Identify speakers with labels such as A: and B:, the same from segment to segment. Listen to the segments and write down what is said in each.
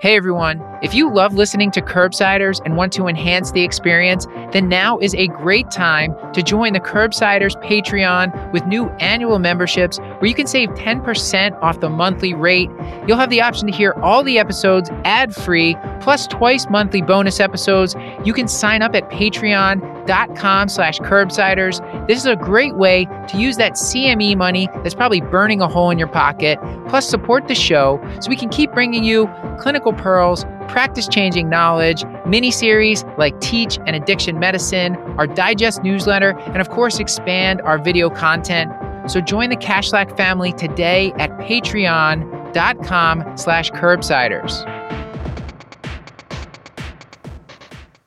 A: Hey everyone, if you love listening to Curbsiders and want to enhance the experience, then now is a great time to join the Curbsiders Patreon with new annual memberships where you can save 10% off the monthly rate. You'll have the option to hear all the episodes ad-free, plus twice monthly bonus episodes. You can sign up at patreon.com slash curbsiders. This is a great way to use that CME money that's probably burning a hole in your pocket, plus support the show so we can keep bringing you clinical pearls, practice changing knowledge, mini series like Teach and Addiction Medicine, our digest newsletter, and of course, expand our video content. So join the Kashlak family today at patreon.com slash curbsiders.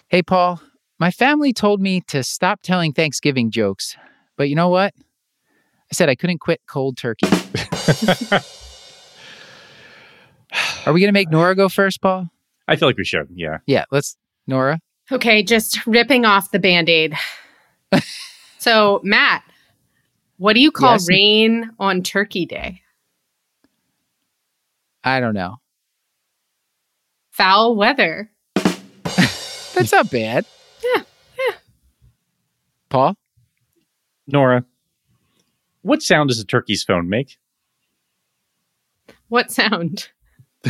A: Hey, Paul, my family told me to stop telling Thanksgiving jokes, but you know what? I said I couldn't quit cold turkey. Are we going to make Nora go first, Paul?
B: I feel like we should. Yeah.
A: Yeah, let's, Nora.
C: Okay, just ripping off the band aid. so, Matt, what do you call
A: Yes.
C: rain on Turkey Day?
A: I don't know.
C: Foul weather.
A: That's not bad.
C: Yeah, yeah.
A: Paul?
B: Nora, what sound does a turkey's phone make?
C: What sound?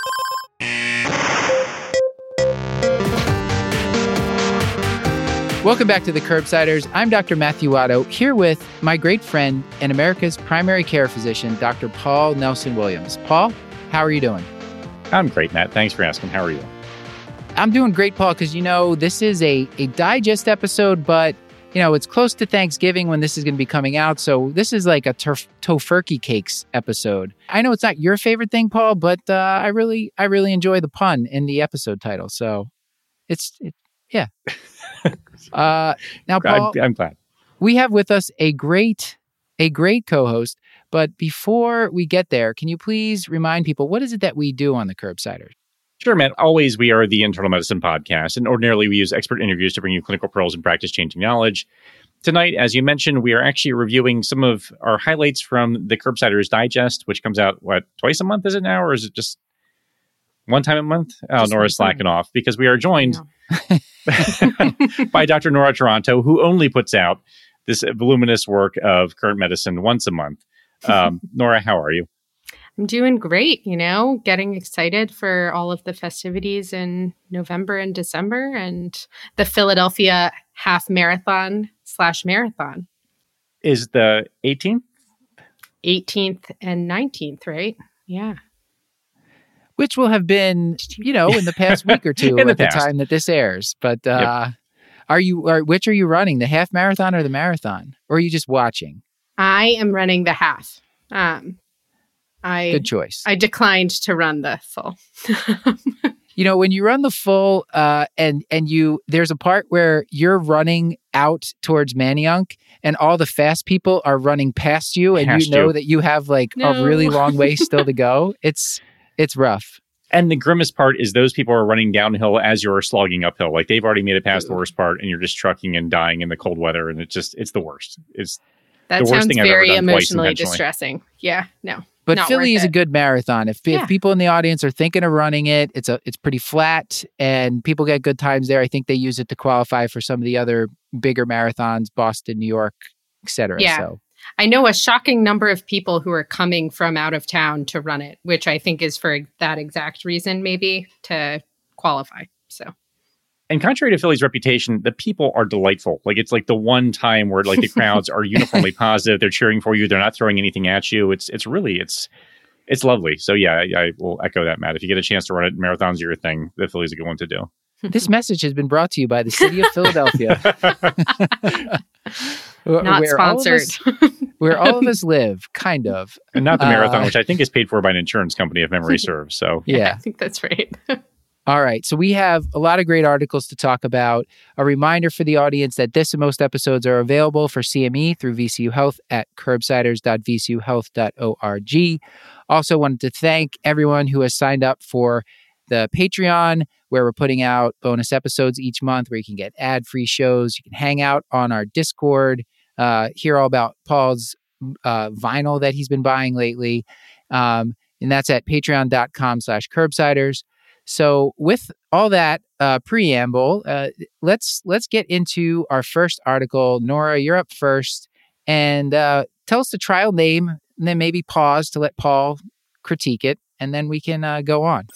A: Welcome back to the Curbsiders. I'm Dr. Matthew Watto, here with my great friend and America's primary care physician, Dr. Paul Nelson Williams. Paul, how are you doing?
B: I'm great, Matt. Thanks for asking. How are you?
A: I'm doing great, Paul, because you know, this is a, a digest episode, but you know, it's close to Thanksgiving when this is going to be coming out. So this is like a turf, tofurkey cakes episode. I know it's not your favorite thing, Paul, but uh, I really, I really enjoy the pun in the episode title. So it's, it, yeah. uh, now, Paul,
B: I'm, I'm glad.
A: we have with us a great a great co-host but before we get there can you please remind people what is it that we do on the curbsiders
B: Sure, Matt. Always, we are the Internal Medicine Podcast, and ordinarily we use expert interviews to bring you clinical pearls and practice changing knowledge. Tonight, as you mentioned, we are actually reviewing some of our highlights from the Curbsiders Digest, which comes out, what, twice a month, is it now? Or is it just one time a month? Oh,
C: Just
B: Nora's slacking off because we are joined by Dr. Nora Taranto, who only puts out this voluminous work of current medicine once a month. Um, Nora, how are you?
C: I'm doing great, you know, getting excited for all of the festivities in November and December and the Philadelphia half marathon slash marathon,
B: Is the 18th?
C: 18th and 19th, right? Yeah.
A: Which will have been you know in the past week or two
B: In the
A: at the time that this airs but uh are you are, which are you running the half marathon or the marathon? Or are you just watching?
C: I am running the half. Um, I
A: good choice.
C: I declined to run the full.
A: you know when you run the full uh and and you there's a part where you're running out towards Manayunk and all the fast people are running past you and
B: Past
A: you know
B: you.
A: that you have like a really long way still to go. It's it's rough
B: And the grimmest part is those people are running downhill as you're slogging uphill. Like they've already made it past the worst part, and you're just trucking and dying in the cold weather, and it's just it's the worst. It's
C: That
B: The worst
C: sounds
B: thing I've ever
C: very
B: done twice
C: emotionally distressing. Yeah, no.
A: But
C: Not
A: Philly
C: worth
A: is a good marathon. If,
C: Yeah.
A: if people in the audience are thinking of running it, it's a it's pretty flat and people get good times there. I think they use it to qualify for some of the other bigger marathons, Boston, New York, etc.
C: Yeah.
A: So
C: I know a shocking number of people who are coming from out of town to run it, which I think is for that exact reason, maybe to qualify. So
B: and contrary to Philly's reputation, the people are delightful. Like it's like the one time where like the crowds are uniformly positive. They're cheering for you. They're not throwing anything at you. It's it's really it's it's lovely. So yeah, I, I will echo that, Matt. If you get a chance to run it, marathons are your thing. The Philly's a good one to do.
A: This message has been brought to you by the city of Philadelphia.
C: not
A: where all
C: sponsored.
A: us- where all of us live, kind of.
B: and not the
A: Uh,
B: marathon, which I think is paid for by an insurance company, if memory serves. So
C: I
A: Yeah.
C: I think that's right.
A: All right. So we have a lot of great articles to talk about. A reminder for the audience that this and most episodes are available for CME through VCU Health at curbsiders.vcuhealth.org. Also wanted to thank everyone who has signed up for the Patreon, where we're putting out bonus episodes each month where you can get ad free shows. You can hang out on our Discord, uh, hear all about Paul's uh, vinyl that he's been buying lately. Um, and that's at patreon.com slash curbsiders. So with all that uh, preamble, uh, let's let's get into our first article. Nora, you're up first, and uh, tell us the trial name, and then maybe pause to let Paul critique it, and then we can uh, go on.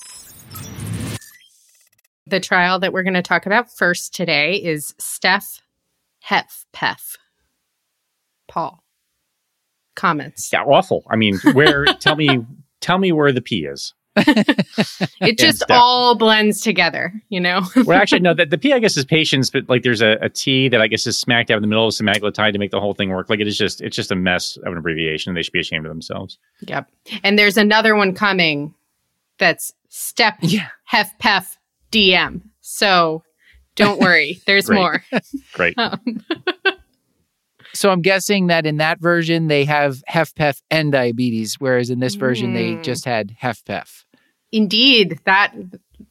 C: The trial that we're going to talk about first today is STEP HFpEF. Paul, comments?
B: Yeah, awful. I mean, where? tell me, tell me where the P is.
C: it just
B: Steph.
C: all blends together, you know?
B: well, actually, no. The, the P, I guess, is patience, but like there's a, a T that I guess is smacked out in the middle of semaglutide to make the whole thing work. Like it is just, it's just a mess of an abbreviation. They should be ashamed of themselves.
C: Yep. And there's another one coming that's Step
A: Yeah.
C: HFpEF DM. So don't worry, there's
B: Great.
C: more.
B: Great.
C: Um,
A: So I'm guessing that in that version they have HFpEF and diabetes, whereas in this version they
C: Mm.
A: just had HFpEF.
C: Indeed, that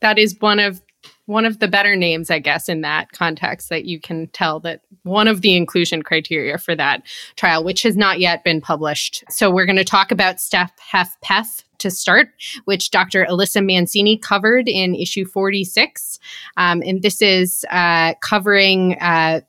C: that is one of one of the better names, I guess, in that context that you can tell that one of the inclusion criteria for that trial, which has not yet been published. So we're going to talk about STEP HFpEF to start, which Dr. Alyssa Mancini covered in issue 46. Um, and this is uh, covering uh,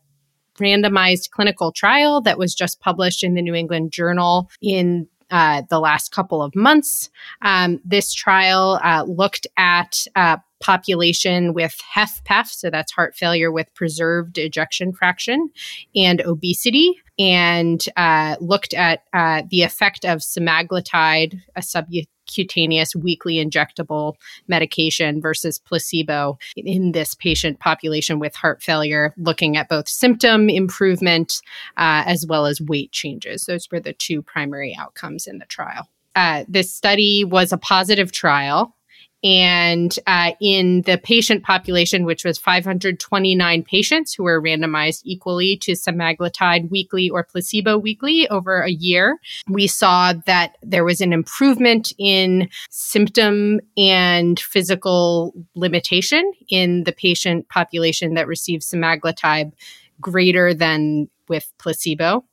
C: randomized clinical trial that was just published in the New England Journal in uh, the last couple of months. Um, this trial uh, looked at uh, population with HFpEF, so that's heart failure with preserved ejection fraction, and obesity, and uh, looked at uh, the effect of semaglutide, a subcutaneous weekly injectable medication, versus placebo in this patient population with heart failure, looking at both symptom improvement uh, as well as weight changes. Those were the two primary outcomes in the trial. Uh, this study was a positive trial. And uh, in the patient population, which was 529 patients who were randomized equally to semaglutide weekly or placebo weekly over a year, we saw that there was an improvement in symptom and physical limitation in the patient population that received semaglutide greater than with placebo.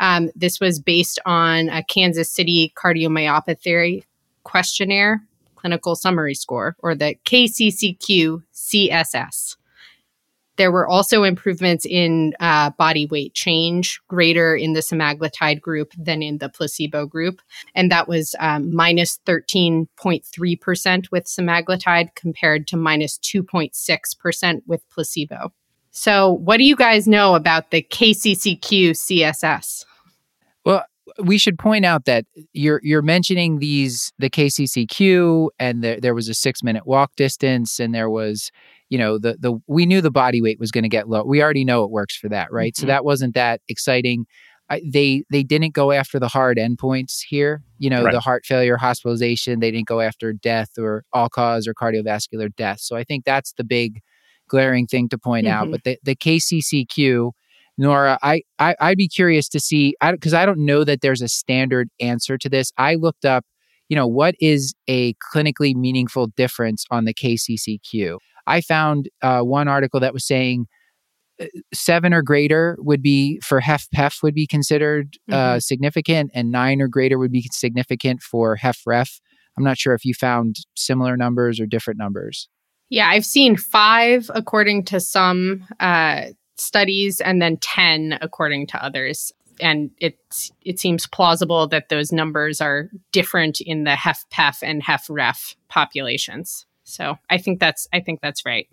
C: Um, this was based on a Kansas City cardiomyopathy questionnaire clinical summary score, or the KCCQ CSS. There were also improvements in uh, body weight change, greater in the semaglutide group than in the placebo group. And that was um, minus 13.3% with semaglutide compared to minus 2.6% with placebo. So, what do you guys know about the KCCQ CSS?
A: We should point out that you're you're mentioning these the KCCQ and there there was a six minute walk distance and there was you know the the we knew the body weight was going to get low. We already know it works for that, right? So
C: Mhm.
A: that wasn't that exciting. I, they they didn't go after the hard endpoints here. You know
B: Right.
A: the heart failure, hospitalization. They didn't go after death or all cause or cardiovascular death. So I think that's the big glaring thing to point out.
C: Mhm.
A: But the the KCCQ Nora, I, I I'd be curious to see because I, don't know that there's a standard answer to this. I looked up, you know, what is a clinically meaningful difference on the KCCQ. I found uh, one article that was saying uh, seven or greater would be for HFpEF would be considered uh, significant, and nine or greater would be significant for HFrEF. I'm not sure if you found similar numbers or different numbers.
C: Yeah, I've seen five according to some uh, studies, and then ten according to others. And it's it seems plausible that those numbers are different in the HFpEF and HFrEF populations. So I think that's I think that's right.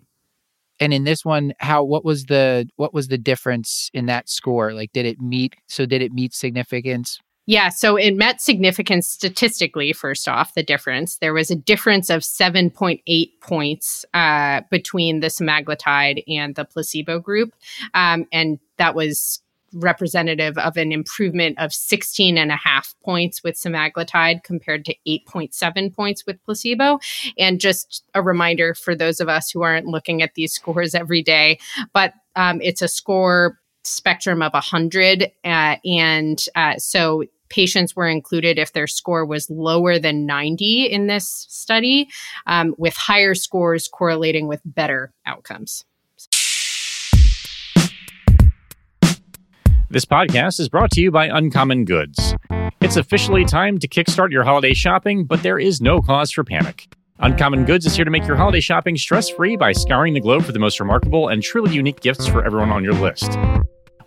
A: and in this one how what was the what was the difference in that score like did it meet so did it meet significance
C: Yeah, so it met significance statistically, first off, the difference. There was a difference of 7.8 points uh, between the semaglutide and the placebo group. Um, and that was representative of an improvement of 16 and a half points with semaglutide compared to 8.7 points with placebo. And just a reminder for those of us who aren't looking at these scores every day, but um, it's a score spectrum of 100. Uh, and uh, so patients were included if their score was lower than 90 in this study, um, with higher scores correlating with better outcomes.
B: This podcast is brought to you by Uncommon Goods. It's officially time to kickstart your holiday shopping, but there is no cause for panic. Uncommon Goods is here to make your holiday shopping stress free by scouring the globe for the most remarkable and truly unique gifts for everyone on your list.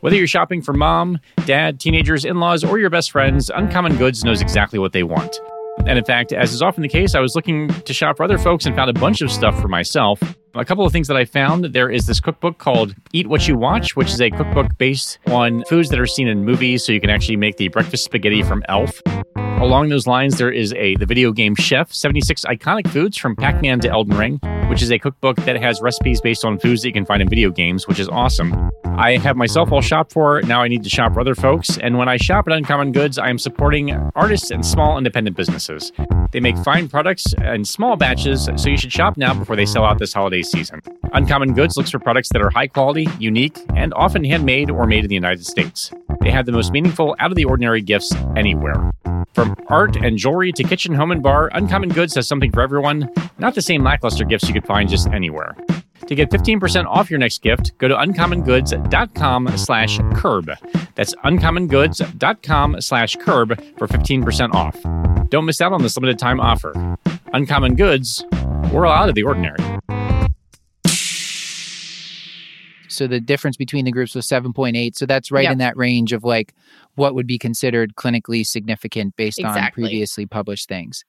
B: Whether you're shopping for mom, dad, teenagers, in laws, or your best friends, Uncommon Goods knows exactly what they want. And in fact, as is often the case, I was looking to shop for other folks and found a bunch of stuff for myself. A couple of things that I found there is this cookbook called Eat What You Watch, which is a cookbook based on foods that are seen in movies, so you can actually make the breakfast spaghetti from Elf. Along those lines, there is a the video game Chef 76 Iconic Foods from Pac-Man to Elden Ring, which is a cookbook that has recipes based on foods that you can find in video games, which is awesome. I have myself all shop for. Now I need to shop for other folks. And when I shop at Uncommon Goods, I am supporting artists and small independent businesses. They make fine products in small batches, so you should shop now before they sell out this holiday season. Uncommon Goods looks for products that are high quality, unique, and often handmade or made in the United States. They have the most meaningful, out of the ordinary gifts anywhere. From art and jewelry to kitchen, home, and bar, Uncommon Goods has something for everyone, not the same lackluster gifts you could find just anywhere. To get 15% off your next gift, go to uncommongoods.com slash curb. That's uncommongoods.com slash curb for 15% off. Don't miss out on this limited time offer. Uncommon Goods, we're all out of the ordinary.
A: So the difference between the groups was 7.8. So that's right
C: Yep.
A: in that range of like what would be considered clinically significant based on previously published things.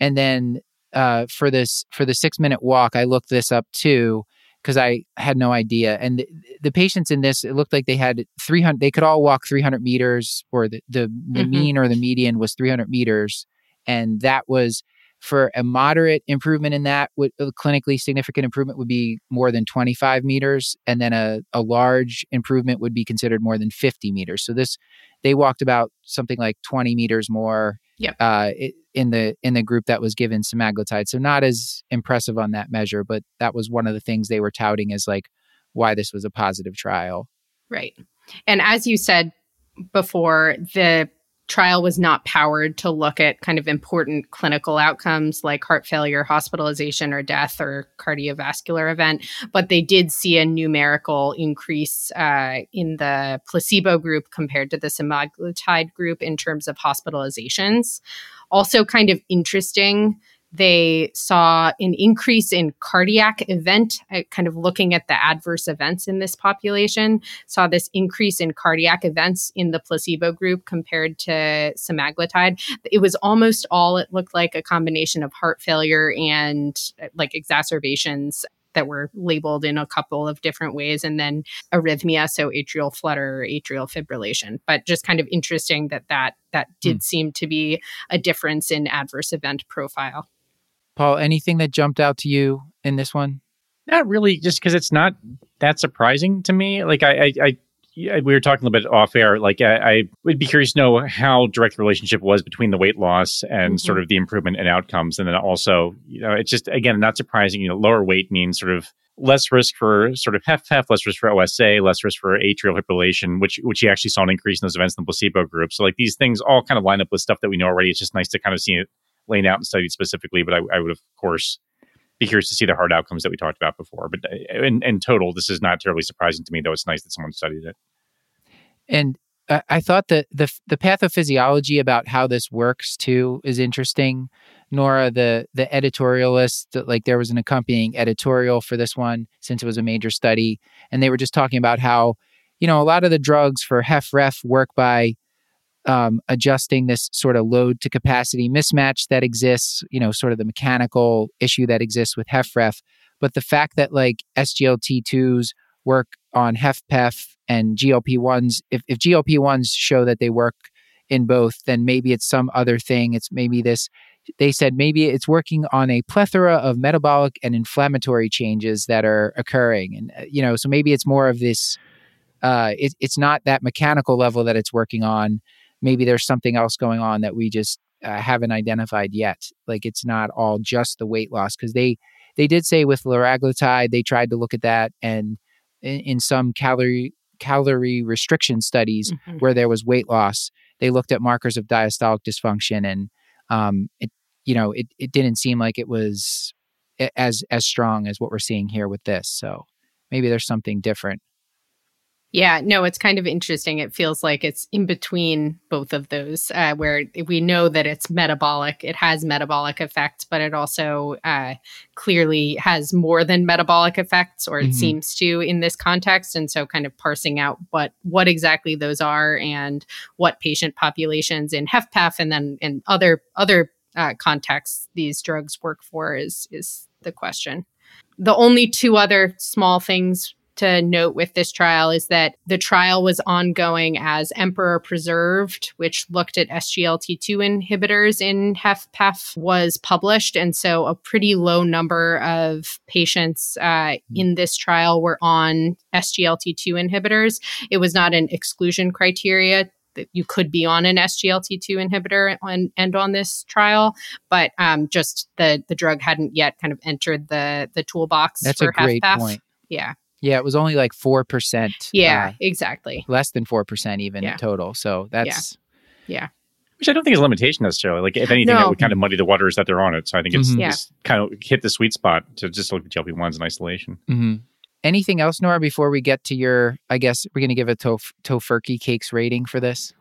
A: And then uh, for this for the six minute walk, I looked this up too because I had no idea. And the, the patients in this, it looked like they had 300. They could all walk 300 meters, or the the, the
C: Mhm.
A: mean or the median was 300 meters, and that was for a moderate improvement in that would a clinically significant improvement would be more than 25 meters and then a, a large improvement would be considered more than 50 meters so this they walked about something like 20 meters more
C: Yep.
A: uh, in the in the group that was given semaglutide so not as impressive on that measure but that was one of the things they were touting as like why this was a positive trial
C: Right. And as you said before, the trial was not powered to look at kind of important clinical outcomes like heart failure, hospitalization, or death, or cardiovascular event. But they did see a numerical increase uh, in the placebo group compared to the semaglutide group in terms of hospitalizations. Also, kind of interesting they saw an increase in cardiac event, uh, kind of looking at the adverse events in this population, saw this increase in cardiac events in the placebo group compared to semaglutide. It was almost all, it looked like a combination of heart failure and uh, like exacerbations that were labeled in a couple of different ways, and then arrhythmia, so atrial flutter, atrial fibrillation. But just kind of interesting that that that did seem to be a difference in adverse event profile.
A: Paul anything that jumped out to you in this one
B: Not really, just because it's not that surprising to me. Like I, I, I yeah, we were talking a little bit off air. Like I, I would be curious to know how direct the relationship was between the weight loss and
C: Mhm.
B: sort of the improvement in outcomes, and then also, you know, it's just again not surprising. You know, lower weight means sort of less risk for sort of HFpEF, less risk for OSA, less risk for atrial fibrillation, which which he actually saw an increase in those events in the placebo group. So like these things all kind of line up with stuff that we know already. It's just nice to kind of see it laying out and studied specifically. But I, I would of course be curious to see the hard outcomes that we talked about before. But uh, in, in total, this is not terribly surprising to me, though it's nice that someone studied it.
A: and I thought that the the pathophysiology about how this works too is interesting. Nora, the the editorialist, like there was an accompanying editorial for this one since it was a major study, and they were just talking about how you know a lot of the drugs for HFrEF work by um, adjusting this sort of load to capacity mismatch that exists. You know, sort of the mechanical issue that exists with HFrEF, but the fact that like SGLT2s work on HFpEF and GLP-1s, if, if GLP-1s show that they work in both, then maybe it's some other thing. It's maybe this, they said maybe it's working on a plethora of metabolic and inflammatory changes that are occurring. And, uh, you know, so maybe it's more of this uh, it, it's not that mechanical level that it's working on. Maybe there's something else going on that we just uh, haven't identified yet. Like it's not all just the weight loss because they they did say with liraglutide they tried to look at that and in, in some calorie calorie restriction studies
C: Mhm.
A: where there was weight loss, they looked at markers of diastolic dysfunction and um, it you know it it didn't seem like it was as as strong as what we're seeing here with this. So maybe there's something different.
C: Yeah, no, it's kind of interesting. It feels like it's in between both of those, uh, where we know that it's metabolic. It has metabolic effects, but it also uh, clearly has more than metabolic effects, or it
A: Mhm.
C: seems to in this context. And so, kind of parsing out what what exactly those are and what patient populations in HFpEF and then in other other uh, contexts these drugs work for is is the question. The only two other small things to note with this trial is that the trial was ongoing as Emperor Preserved, which looked at SGLT2 inhibitors in HFpEF, was published. And so a pretty low number of patients uh, in this trial were on SGLT2 inhibitors. It was not an exclusion criteria that you could be on an SGLT2 inhibitor and, and on this trial, but um, just the the drug hadn't yet kind of entered the the toolbox
A: That's
C: for
A: a great
C: HFpEF.
A: point.
C: Yeah,
A: Yeah, it was only like four percent.
C: yeah, exactly.
A: less than four percent even
C: Yeah.
A: total. So that's yeah.
B: Which I don't think is a limitation necessarily. Like if anything,
C: No.
B: that would kind of muddy the waters that they're on it. So I think it's,
A: Mhm.
C: Yeah.
B: kind of hit the sweet spot to just look at GLP ones in isolation.
A: mhm. anything else, Nora. Before we get to your, I guess we're gonna give a tof- tofurkey cakes rating for this.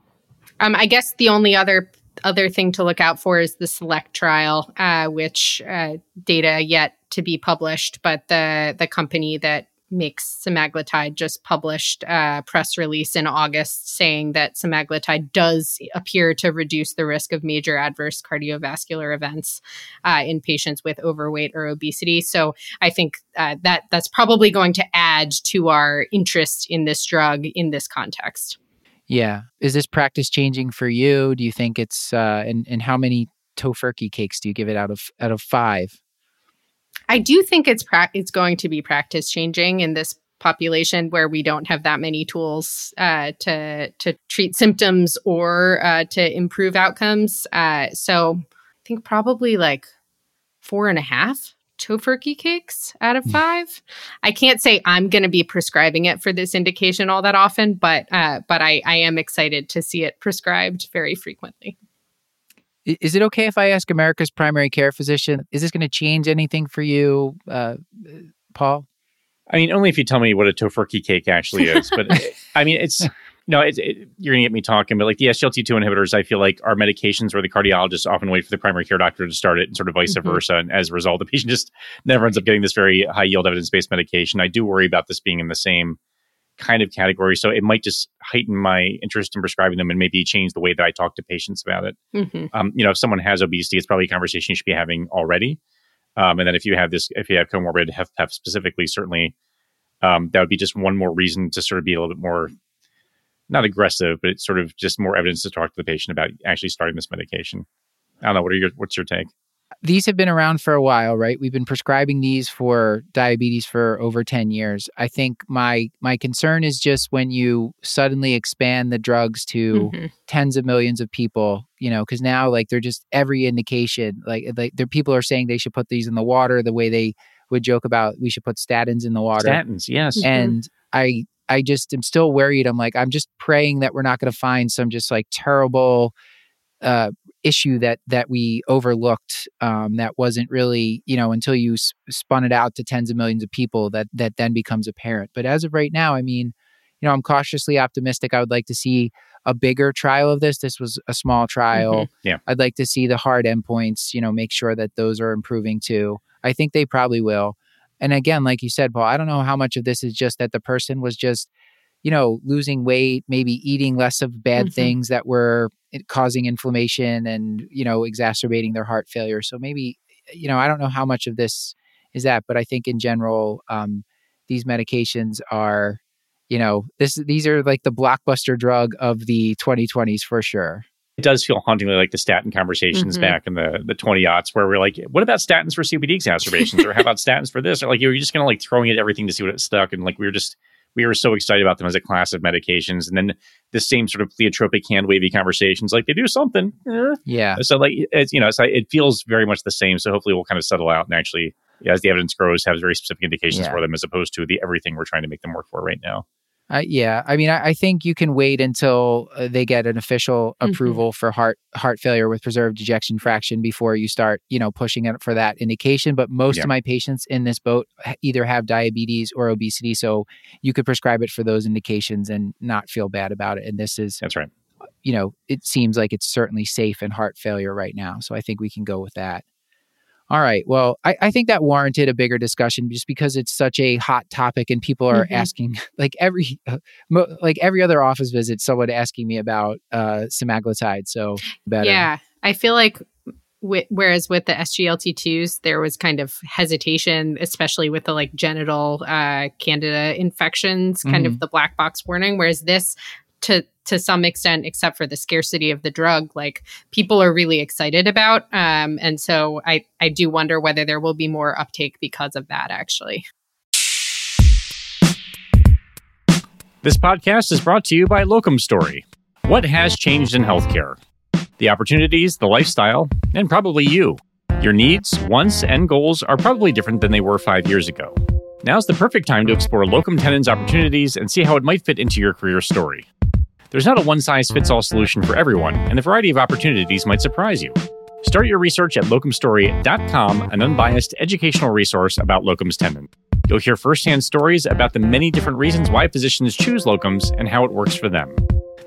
C: Um, I guess the only other other thing to look out for is the select trial, uh, which uh, data yet to be published, but the the company that makes semaglutide just published a press release in August saying that semaglutide does appear to reduce the risk of major adverse cardiovascular events uh, in patients with overweight or obesity. So I think uh, that that's probably going to add to our interest in this drug in this context.
A: Yeah, is this practice changing for you? Do you think it's uh, and and how many tofurkey cakes do you give it out of out of five?
C: I do think it's pra- it's going to be practice changing in this population where we don't have that many tools uh, to to treat symptoms or uh, to improve outcomes. Uh, so I think probably like four and a half tofurkey cakes out of five. I can't say I'm going to be prescribing it for this indication all that often, but uh, but I, I am excited to see it prescribed very frequently.
A: Is it okay if I ask America's primary care physician? Is this going to change anything for you, uh, Paul?
B: I mean, only if you tell me what a tofurkey cake actually is. But I mean, it's no, it's, it, you're gonna get me talking. But like the SGLT2 inhibitors, I feel like are medications where the cardiologists often wait for the primary care doctor to start it, and sort of vice
C: Mhm.
B: versa. And as a result, the patient just never ends up getting this very high yield evidence based medication. I do worry about this being in the same kind of category, so it might just heighten my interest in prescribing them and maybe change the way that I talk to patients about it.
C: hmm
B: um, you know, if someone has obesity, it's probably a conversation you should be having already. Um, and then if you have this, if you have comorbid HFpEF specifically, certainly um, that would be just one more reason to sort of be a little bit more, not aggressive, but it's sort of just more evidence to talk to the patient about actually starting this medication. I don't know. What are your, what's your take?
A: These have been around for a while, right? We've been prescribing these for diabetes for over 10 years. I think my my concern is just when you suddenly expand the drugs to
C: Mhm.
A: tens of millions of people, you know, because now like they're just every indication, like like their people are saying they should put these in the water the way they would joke about we should put statins in the water.
B: Statins, yes.
C: Mhm.
A: and I I just am still worried. I'm like I'm just praying that we're not going to find some just like terrible uh, issue that that we overlooked um, that wasn't really you know until you s- spun it out to tens of millions of people that that then becomes apparent. But as of right now, I mean, you know, I'm cautiously optimistic. I would like to see a bigger trial of this. This was a small trial.
B: Yeah.
A: I'd like to see the hard endpoints. You know, make sure that those are improving too. I think they probably will. And again, like you said, Paul, I don't know how much of this is just that the person was just, you know, losing weight, maybe eating less of bad
C: Mhm.
A: things that were causing inflammation and, you know, exacerbating their heart failure. So maybe, you know, I don't know how much of this is that, but I think in general, um, these medications are, you know, this these are like the blockbuster drug of the 2020s for sure.
B: It does feel hauntingly like the statin conversations
C: Mhm.
B: back in the, the 20 aughts where we're like, what about statins for COPD exacerbations? or how about statins for this? Or like, you were just kind of like throwing at everything to see what it stuck. And like, we were just, we were so excited about them as a class of medications. And then the same sort of pleiotropic hand wavy conversations, like they do something.
A: Yeah.
B: So like it's you know, like, it feels very much the same. So hopefully we'll kind of settle out and actually, as the evidence grows, have very specific indications
A: Yeah.
B: for them as opposed to the everything we're trying to make them work for right now.
A: Uh, yeah, I mean, I, I think you can wait until uh, they get an official
C: Mhm.
A: approval for heart heart failure with preserved ejection fraction before you start, you know, pushing it for that indication. But most
B: Yeah.
A: of my patients in this boat either have diabetes or obesity, so you could prescribe it for those indications and not feel bad about it. And this is,
B: That's right.
A: you know, it seems like it's certainly safe in heart failure right now, so I think we can go with that. All right. Well, I, I think that warranted a bigger discussion just because it's such a hot topic and people are
C: Mhm.
A: asking like every uh, mo- like every other office visit, someone asking me about uh, semaglutide. So better.
C: Yeah, I feel like wi- whereas with the SGLT2s, there was kind of hesitation, especially with the like genital uh, candida infections, kind of the black box warning. Whereas this, to to some extent, except for the scarcity of the drug, like people are really excited about. Um, and so I I do wonder whether there will be more uptake because of that. Actually,
B: This podcast is brought to you by Locum Story. What has changed in healthcare? The opportunities, the lifestyle, and probably you. Your needs, wants, and goals are probably different than they were five years ago. Now's the perfect time to explore locum tenens opportunities and see how it might fit into your career story. There's not a one size fits all solution for everyone, and the variety of opportunities might surprise you. Start your research at locumstory.com, an unbiased educational resource about locums tenens. You'll hear firsthand stories about the many different reasons why physicians choose locums and how it works for them.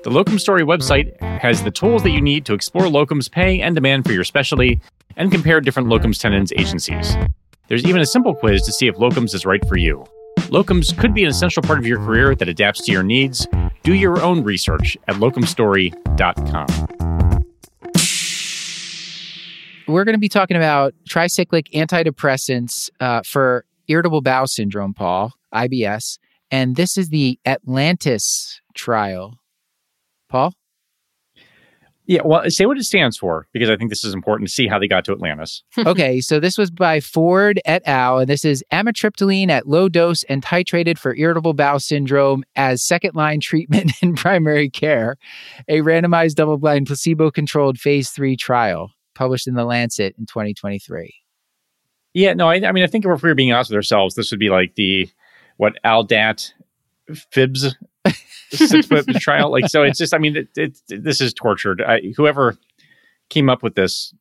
B: The Locum Story website has the tools that you need to explore locums pay and demand for your specialty and compare different locums tenens agencies. There's even a simple quiz to see if locums is right for you. Locums could be an essential part of your career that adapts to your needs. Do your own research at locumstory.com.
A: We're going to be talking about tricyclic antidepressants uh, for irritable bowel syndrome, Paul, IBS. And this is the Atlantis trial. Paul?
B: Yeah, well, say what it stands for because I think this is important to see how they got to Atlantis.
A: okay, so this was by Ford et al. And this is amitriptyline at low dose and titrated for irritable bowel syndrome as second line treatment in primary care, a randomized double blind placebo controlled phase three trial published in The Lancet in 2023.
B: Yeah, no, I, I mean, I think if we were being honest with ourselves, this would be like the what Aldat Fibs six foot trial. Like, so it's just, I mean, it, it, this is tortured. I, whoever came up with this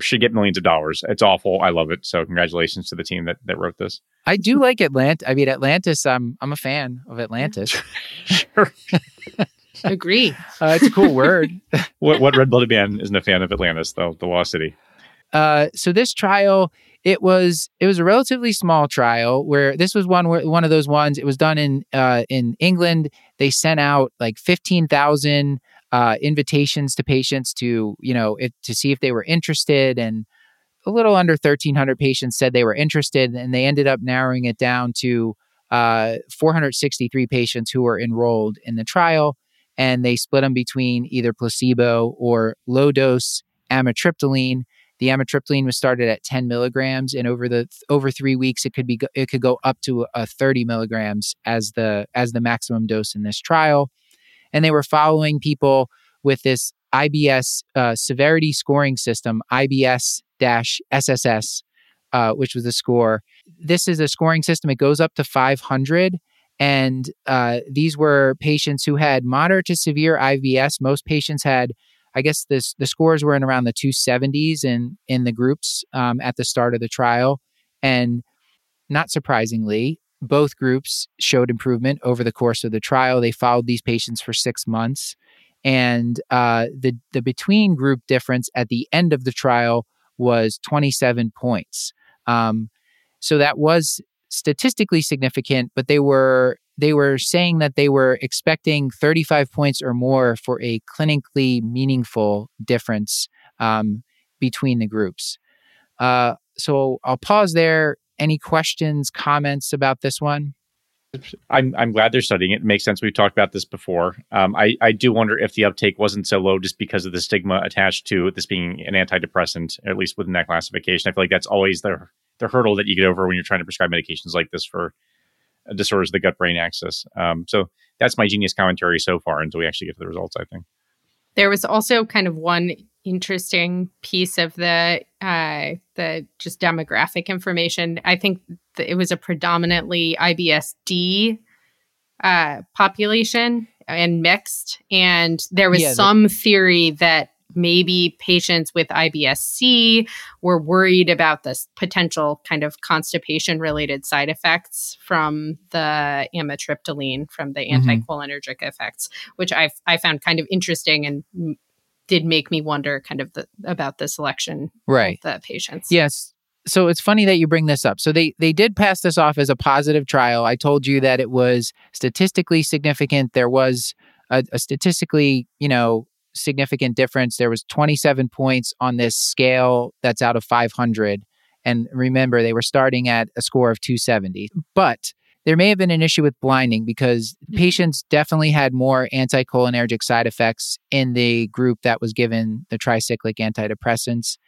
B: should get millions of dollars. It's awful. I love it. So congratulations to the team that, that wrote this.
A: I do like Atlantis. I mean, Atlantis. I'm I'm a fan of Atlantis.
B: Sure.
C: agree.
A: Uh, it's a cool word.
B: what, what red blooded man isn't a fan of Atlantis, though? The Lost City.
A: Uh, so this trial, it was it was a relatively small trial where this was one where, one of those ones. It was done in uh, in England. They sent out like fifteen thousand uh, invitations to patients to you know if, to see if they were interested, and a little under thirteen hundred patients said they were interested, and they ended up narrowing it down to uh, 463 patients who were enrolled in the trial, and they split them between either placebo or low dose amitriptyline. The amitriptyline was started at 10 milligrams, and over the over three weeks, it could be it could go up to a 30 milligrams as the as the maximum dose in this trial. And they were following people with this IBS uh, severity scoring system, IBS SSS, uh, which was the score. This is a scoring system. It goes up to 500. And uh, these were patients who had moderate to severe IBS. Most patients had I guess this the scores were in around the 270s in in the groups um, at the start of the trial, and not surprisingly, both groups showed improvement over the course of the trial. They followed these patients for six months, and uh, the the between group difference at the end of the trial was 27 points. Um, so that was statistically significant, but they were they were saying that they were expecting 35 points or more for a clinically meaningful difference um, between the groups. Uh, so I'll pause there. Any questions, comments about this one?
B: I'm I'm glad they're studying it. it makes sense. We've talked about this before. Um, I I do wonder if the uptake wasn't so low just because of the stigma attached to this being an antidepressant, at least within that classification. I feel like that's always the the hurdle that you get over when you're trying to prescribe medications like this for disorders of the gut brain axis. Um, so that's my genius commentary so far until we actually get to the results, I think.
C: There was also kind of one interesting piece of the uh, the just demographic information. I think it was a predominantly IBSD uh, population and mixed, and there was yeah, some the- theory that maybe patients with IBSC were worried about this potential kind of constipation related side effects from the amitriptyline, from the mm-hmm. anticholinergic effects, which I I found kind of interesting and did make me wonder kind of the, about the selection
A: right.
C: of the patients.
A: Yes. So it's funny that you bring this up. So they they did pass this off as a positive trial. I told you that it was statistically significant. There was a, a statistically, you know, significant difference. There was 27 points on this scale that's out of 500. And remember, they were starting at a score of 270. But there may have been an issue with blinding because mm-hmm. patients definitely had more anticholinergic side effects in the group that was given the tricyclic antidepressants.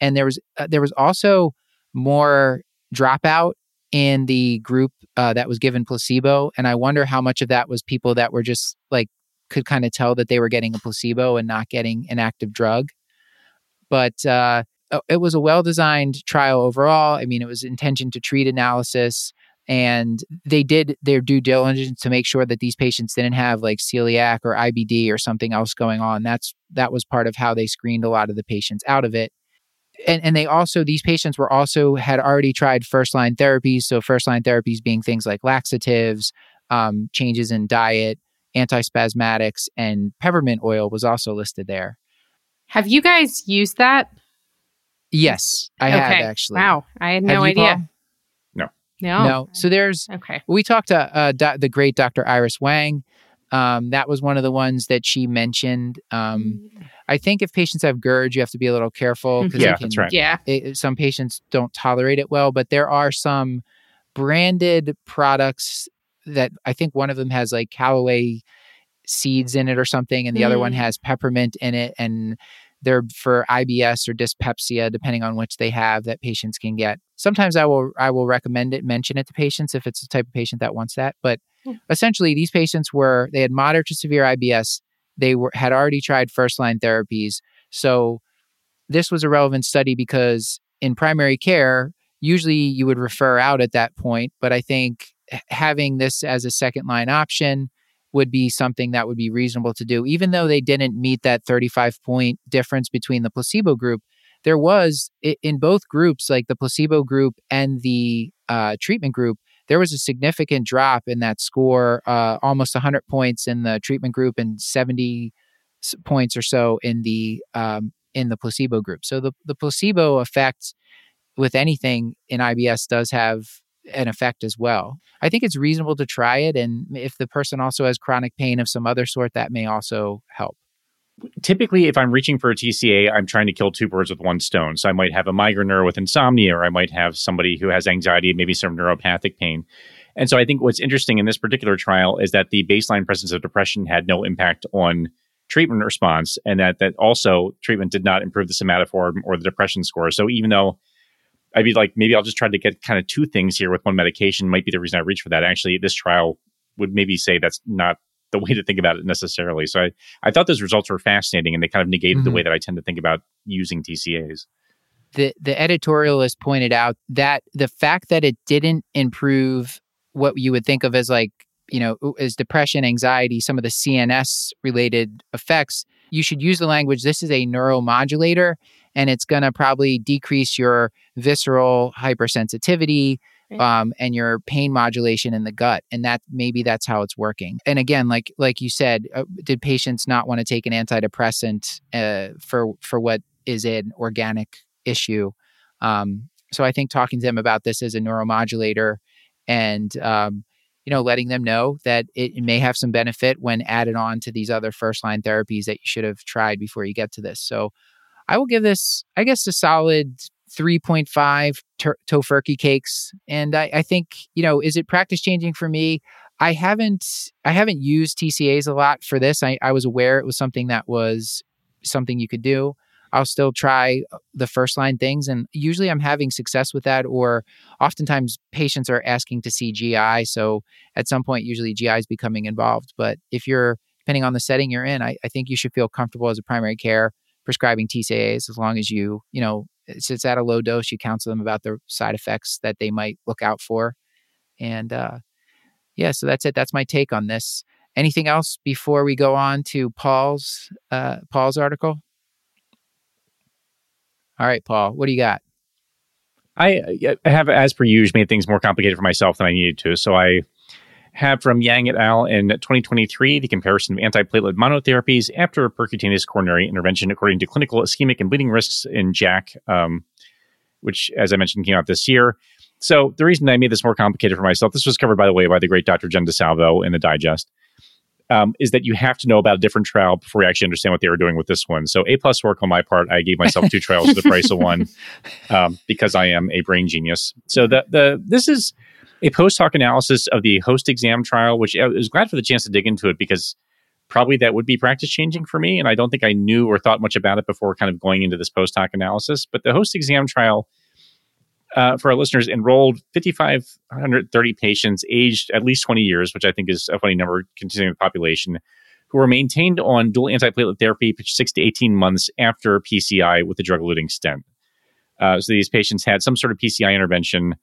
A: And there was uh, there was also more dropout in the group uh, that was given placebo. And I wonder how much of that was people that were just like could kind of tell that they were getting a placebo and not getting an active drug. But uh, it was a well designed trial overall. I mean, it was intention to treat analysis. And they did their due diligence to make sure that these patients didn't have like celiac or IBD or something else going on. That's that was part of how they screened a lot of the patients out of it. And, and they also these patients were also had already tried first line therapies. So first line therapies being things like laxatives, um, changes in diet, antispasmodics, and peppermint oil was also listed there.
C: Have you guys used that?
A: Yes, I okay. have actually.
C: Wow, I had no idea.
B: Paul? No.
C: No.
A: No. So there's
C: okay.
A: We talked to uh, do- the great Dr. Iris Wang. Um, that was one of the ones that she mentioned. Um, mm. I think if patients have GERD, you have to be a little careful
B: because yeah, that's right.
C: Yeah,
A: it, some patients don't tolerate it well, but there are some branded products that I think one of them has like caraway seeds in it or something, and the mm. other one mm. has peppermint in it, and they're for IBS or dyspepsia, depending on which they have that patients can get. Sometimes I will I will recommend it, mention it to patients if it's the type of patient that wants that. But yeah. essentially, these patients were they had moderate to severe IBS. They were had already tried first line therapies, so this was a relevant study because in primary care, usually you would refer out at that point. But I think having this as a second line option would be something that would be reasonable to do. Even though they didn't meet that 35 point difference between the placebo group, there was in both groups, like the placebo group and the uh, treatment group, there was a significant drop in that score, uh, almost 100 points in the treatment group and 70 points or so in the um, in the placebo group. So the the placebo effect with anything in IBS does have an effect as well. I think it's reasonable to try it. And if the person also has chronic pain of some other sort, that may also help.
B: Typically, if I'm reaching for a TCA, I'm trying to kill two birds with one stone. So I might have a migraineur with insomnia, or I might have somebody who has anxiety, maybe some neuropathic pain. And so I think what's interesting in this particular trial is that the baseline presence of depression had no impact on treatment response, and that that also treatment did not improve the somatoform or the depression score. So even though I'd be like, maybe I'll just try to get kind of two things here with one medication. Might be the reason I reach for that. Actually, this trial would maybe say that's not the way to think about it necessarily. So I, I thought those results were fascinating and they kind of negated mm-hmm. the way that I tend to think about using TCAs.
A: The the editorialist pointed out that the fact that it didn't improve what you would think of as like, you know, as depression, anxiety, some of the CNS related effects, you should use the language this is a neuromodulator and it's going to probably decrease your visceral hypersensitivity um, and your pain modulation in the gut and that maybe that's how it's working. And again like like you said uh, did patients not want to take an antidepressant uh, for for what is an organic issue? Um, so i think talking to them about this as a neuromodulator and um, you know letting them know that it may have some benefit when added on to these other first line therapies that you should have tried before you get to this. So I will give this, I guess, a solid 3.5 ter- tofurkey cakes. And I, I think, you know, is it practice changing for me? I haven't I haven't used TCAs a lot for this. I, I was aware it was something that was something you could do. I'll still try uh, the first line things. And usually I'm having success with that, or oftentimes patients are asking to see GI. So at some point, usually GI is becoming involved. But if you're, depending on the setting you're in, I, I think you should feel comfortable as a primary care prescribing TCAs as long as you, you know, it's, it's at a low dose, you counsel them about the side effects that they might look out for. And uh, yeah, so that's it. That's my take on this. Anything else before we go on to Paul's uh, Paul's article? All right, Paul, what do you got?
B: I, I have, as per usual, made things more complicated for myself than I needed to. So I have from Yang et al. in 2023 the comparison of antiplatelet monotherapies after percutaneous coronary intervention according to clinical ischemic and bleeding risks in JACC, um, which, as I mentioned, came out this year. So the reason I made this more complicated for myself, this was covered, by the way, by the great Dr. Jen DeSalvo in the digest um, is that you have to know about a different trial before you actually understand what they were doing with this one. So A plus work on my part. I gave myself two trials for the price of one um, because I am a brain genius. So the the this is a post hoc analysis of the HOST-EXAM trial, which I was glad for the chance to dig into it because probably that would be practice changing for me, and I don't think I knew or thought much about it before kind of going into this post hoc analysis. But the HOST-EXAM trial uh, for our listeners, enrolled 5,530 patients aged at least 20 years, which I think is a funny number considering the population, who were maintained on dual antiplatelet therapy for six to 18 months after PCI with a drug eluting stent. Uh, so these patients had some sort of PCI intervention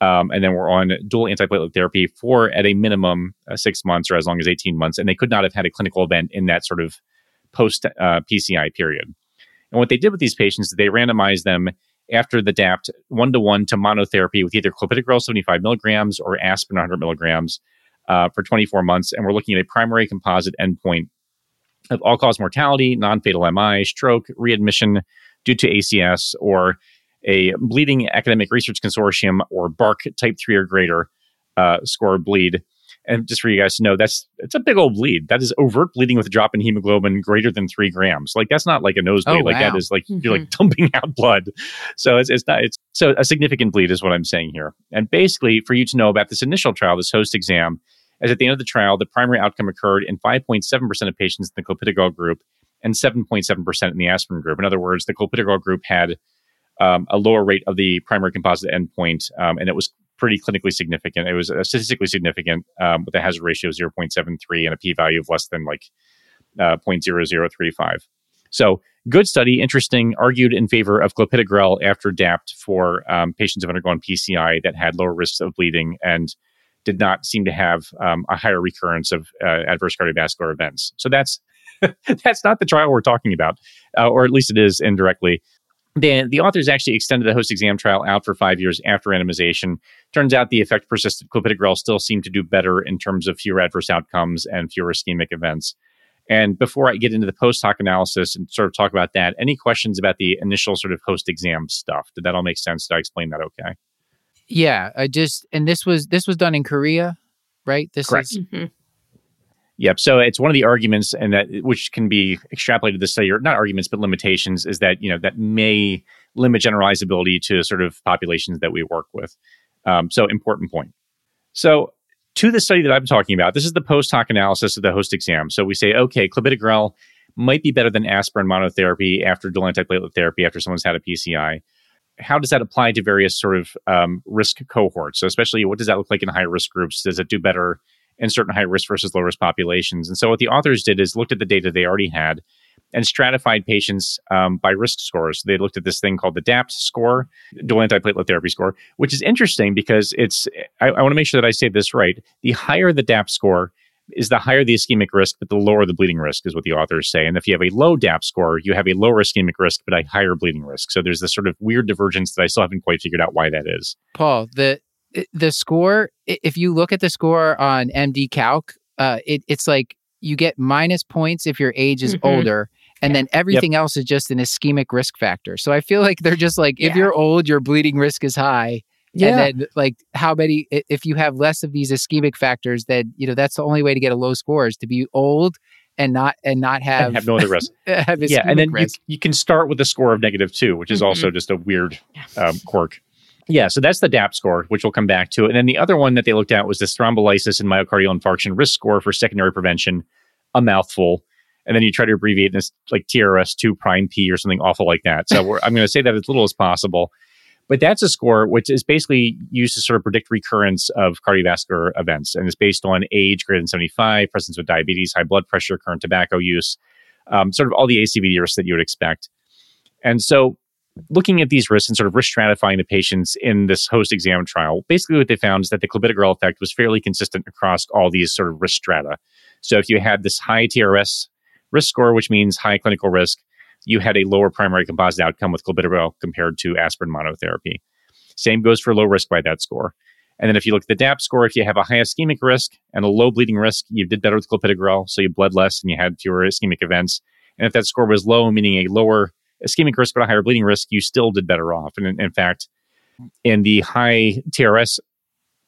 B: um, and then were on dual antiplatelet therapy for, at a minimum, uh, six months or as long as 18 months. And they could not have had a clinical event in that sort of post uh, PCI period. And what they did with these patients is they randomized them after the DAPT one to one to monotherapy with either clopidogrel 75 milligrams or aspirin 100 milligrams uh, for 24 months. And we're looking at a primary composite endpoint of all cause mortality, non fatal MI, stroke, readmission due to ACS, or a bleeding academic research consortium or BARC type 3 or greater uh, score bleed and just for you guys to know, that's it's a big old bleed. That is overt bleeding with a drop in hemoglobin greater than three grams. Like that's not like a nosebleed. Oh, like wow. that is like mm-hmm. you're like mm-hmm. dumping out blood. So it's it's not it's so a significant bleed is what I'm saying here. And basically, for you to know about this initial trial, this HOST-EXAM, as at the end of the trial, the primary outcome occurred in 5.7% of patients in the clopidogrel group and 7.7% in the aspirin group. In other words, the clopidogrel group had um, a lower rate of the primary composite endpoint, um, and it was pretty clinically significant. It was uh, statistically significant um, with a hazard ratio of 0.73 and a p value of less than like uh, 0.0035. So, good study, interesting, argued in favor of clopidogrel after DAPT for um, patients who have undergone PCI that had lower risks of bleeding and did not seem to have um, a higher recurrence of uh, adverse cardiovascular events. So that's that's not the trial we're talking about, uh, or at least it is indirectly the, the authors actually extended the HOST-EXAM trial out for five years after randomization. Turns out the effect persisted. Clopidogrel still seemed to do better in terms of fewer adverse outcomes and fewer ischemic events. And before I get into the post hoc analysis and sort of talk about that, any questions about the initial sort of HOST-EXAM stuff? Did that all make sense? Did I explain that okay?
A: Yeah, I just and this was this was done in Korea, right? This
B: Correct. is mm-hmm. Yep. So it's one of the arguments, and that which can be extrapolated to study, or not arguments, but limitations, is that you know that may limit generalizability to sort of populations that we work with. Um, so important point. So to the study that I'm talking about, this is the post hoc analysis of the HOST-EXAM. So we say, okay, clopidogrel might be better than aspirin monotherapy after dual antiplatelet therapy after someone's had a PCI. How does that apply to various sort of um, risk cohorts? So especially, what does that look like in high risk groups? Does it do better in certain high risk versus low risk populations. And so what the authors did is looked at the data they already had and stratified patients um, by risk scores. They looked at this thing called the DAPT score, dual antiplatelet therapy score, which is interesting because it's, I, I want to make sure that I say this right. The higher the DAPT score, is the higher the ischemic risk, but the lower the bleeding risk, is what the authors say. And if you have a low DAPT score, you have a lower ischemic risk, but a higher bleeding risk. So there's this sort of weird divergence that I still haven't quite figured out why that is.
A: Paul, the the score, if you look at the score on MD Calc, uh, it, it's like you get minus points if your age is mm-hmm. older. And yeah. then everything yep. else is just an ischemic risk factor. So I feel like they're just like, yeah. if you're old, your bleeding risk is high. Yeah. And then like how many if you have less of these ischemic factors, then you know that's the only way to get a low score is to be old and not and not have
B: and have no other risk. yeah, and then you, you, can start with a score of negative two, which is mm-hmm. also just a weird um, quirk. Yeah, so that's the DAPT score, which we'll come back to. And then the other one that they looked at was the thrombolysis and myocardial infarction risk score for secondary prevention, a mouthful. and then you try to abbreviate this like TRS2 prime P or something awful like that. So I'm going to say that as little as possible. But that's a score which is basically used to sort of predict recurrence of cardiovascular events. And it's based on age greater than 75, presence of diabetes, high blood pressure, current tobacco use, um, sort of all the ACVD risks that you would expect. And so looking at these risks and sort of risk stratifying the patients in this HOST-EXAM trial, basically what they found is that the clopidogrel effect was fairly consistent across all these sort of risk strata. So if you had this high TRS risk score, which means high clinical risk, you had a lower primary composite outcome with clopidogrel compared to aspirin monotherapy. Same goes for low risk by that score. And then if you look at the DAPT score, if you have a high ischemic risk and a low bleeding risk, you did better with clopidogrel, so you bled less and you had fewer ischemic events. And if that score was low, meaning a lower ischemic risk but a higher bleeding risk, you still did better off. And in, in fact, in the high TRS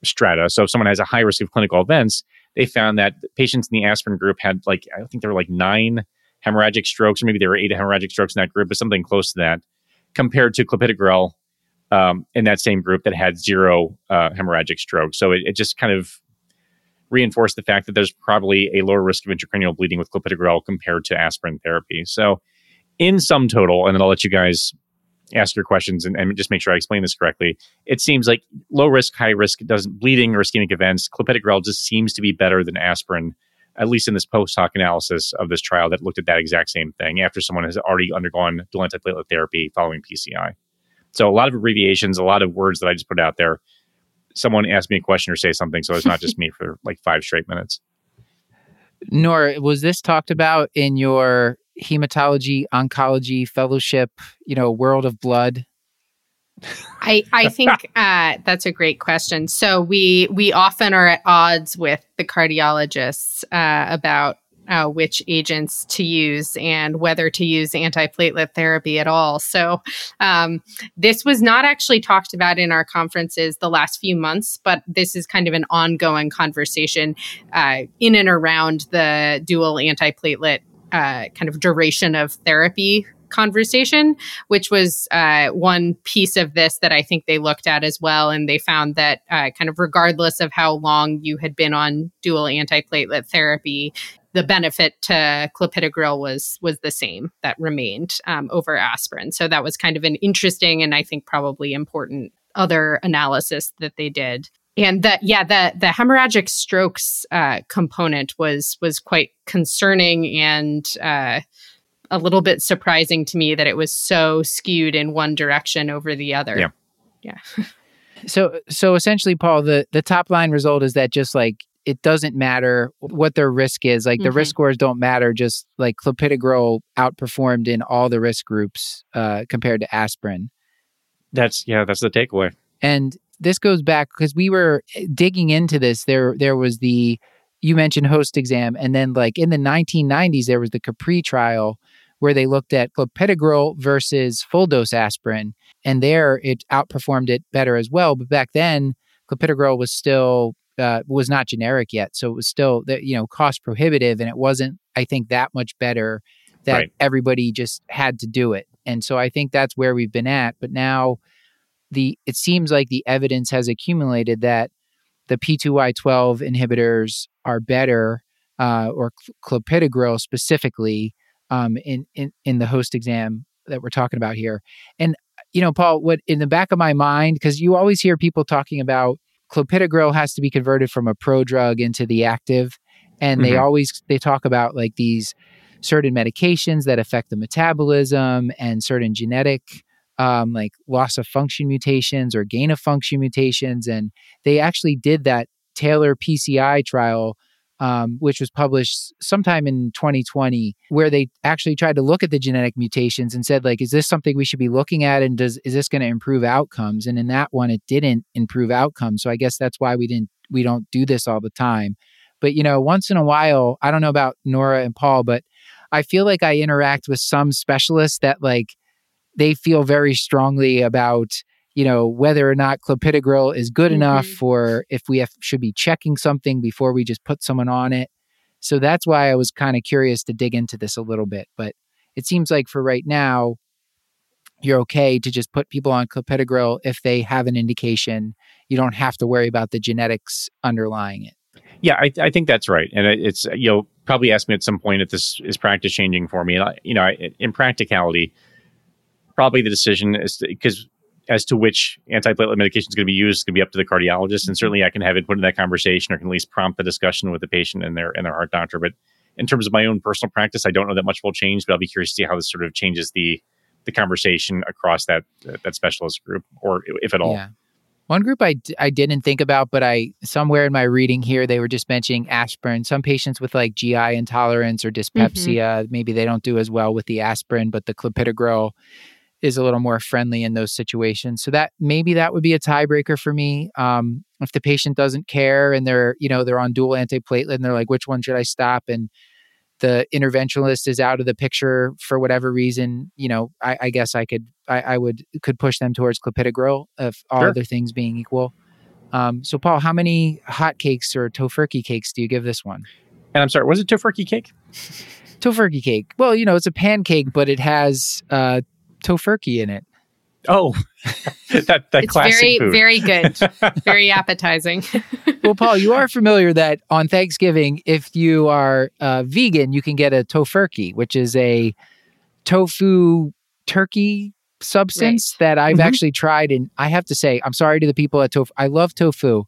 B: strata, so if someone has a high risk of clinical events, they found that patients in the aspirin group had like, I think there were like nine hemorrhagic strokes, or maybe there were eight hemorrhagic strokes in that group, but something close to that, compared to clopidogrel um, in that same group that had zero uh, hemorrhagic strokes. So it, it, just kind of reinforced the fact that there's probably a lower risk of intracranial bleeding with clopidogrel compared to aspirin therapy. So in sum total, and then I'll let you guys ask your questions and, and, just make sure I explain this correctly. It seems like low risk, high risk doesn't bleeding or ischemic events. Clopidogrel just seems to be better than aspirin at least in this post hoc analysis of this trial that looked at that exact same thing after someone has already undergone dual antiplatelet therapy following PCI. So a lot of abbreviations, a lot of words that I just put out there. Someone asked me a question or say something, so it's not just me for like five straight minutes.
A: Nora was this talked about in your hematology oncology fellowship, you know, world of blood
C: I I think uh, that's a great question. So we we often are at odds with the cardiologists uh, about uh, which agents to use and whether to use antiplatelet therapy at all. So um, this was not actually talked about in our conferences the last few months, but this is kind of an ongoing conversation uh, in and around the dual antiplatelet uh, kind of duration of therapy conversation, which was uh, one piece of this that I think they looked at as well. And they found that uh, kind of regardless of how long you had been on dual antiplatelet therapy, the benefit to clopidogrel was was the same that remained um, over aspirin. So that was kind of an interesting and I think probably important other analysis that they did and that yeah the the hemorrhagic strokes uh, component was was quite concerning and uh, a little bit surprising to me that it was so skewed in one direction over the other.
B: Yeah.
C: Yeah.
A: so so essentially Paul the the top line result is that just like it doesn't matter what their risk is. Like the mm-hmm. risk scores don't matter. Just like clopidogrel outperformed in all the risk groups uh, compared to aspirin.
B: That's yeah, that's the takeaway.
A: And this goes back because we were eh, digging into this. There there was the you mentioned HOST-EXAM, and then like in the 1990s there was the CAPRIE trial where they looked at clopidogrel versus full dose aspirin. And there it outperformed it better as well. But back then, clopidogrel was still uh, was not generic yet, so it was still you know cost prohibitive, and it wasn't I think that much better that right. everybody just had to do it. And so I think that's where we've been at. But now the it seems like the evidence has accumulated that the P2Y12 inhibitors are better, uh, or clopidogrel specifically, um, in, in in the HOST-EXAM that we're talking about here. And you know, Paul, what in the back of my mind, because you always hear people talking about clopidogrel has to be converted from a prodrug into the active, and mm-hmm. they always they talk about like these certain medications that affect the metabolism and certain genetic um, like loss of function mutations or gain of function mutations, and they actually did that TAILOR-PCI trial um, which was published sometime in 2020, where they actually tried to look at the genetic mutations and said, like, is this something we should be looking at, and does is this going to improve outcomes? And in that one, it didn't improve outcomes. So I guess that's why we didn't we don't do this all the time. But you know, once in a while, I don't know about Nora and Paul, but I feel like I interact with some specialists that like they feel very strongly about you know whether or not clopidogrel is good mm-hmm. enough or if we have, should be checking something before we just put someone on it so that's why i was kind of curious to dig into this a little bit but it seems like for right now you're okay to just put people on clopidogrel if they have an indication you don't have to worry about the genetics underlying it
B: yeah i, I think that's right and it's you'll probably ask me at some point if this is practice changing for me. And I, you know, I, in practicality, probably the decision is because as to which antiplatelet medication is going to be used is going to be up to the cardiologist, and certainly I can have input in that conversation or can at least prompt the discussion with the patient and their and their heart doctor. But in terms of my own personal practice, I don't know that much will change, but I'll be curious to see how this sort of changes the the conversation across that that specialist group, or if at all.
A: Yeah. One group I, d- I didn't think about, but I somewhere in my reading here they were just mentioning aspirin. Some patients with like GI intolerance or dyspepsia, mm-hmm. maybe they don't do as well with the aspirin, but the clopidogrel is a little more friendly in those situations. So that maybe that would be a tiebreaker for me. Um, if the patient doesn't care and they're you know they're on dual antiplatelet and they're like, which one should I stop? And the interventionalist is out of the picture for whatever reason, you know, I, I guess I could, I, I, would, could push them towards clopidogrel if all
B: Sure.
A: other things being equal. Um, so, Paul, how many hot cakes or tofurkey cakes do you give this one?
B: And I'm sorry, was it tofurkey cake?
A: Tofurkey cake. Well, you know, it's a pancake, but it has uh, tofurkey in it.
B: Oh, that that
C: it's
B: classic
C: very,
B: food.
C: very good, very appetizing.
A: Well, Paul, you are familiar that on Thanksgiving, if you are uh, vegan, you can get a tofurkey, which is a tofu turkey substance that I've
B: Mhm.
A: actually tried. And I have to say, I'm sorry to the people at tofu. I love tofu.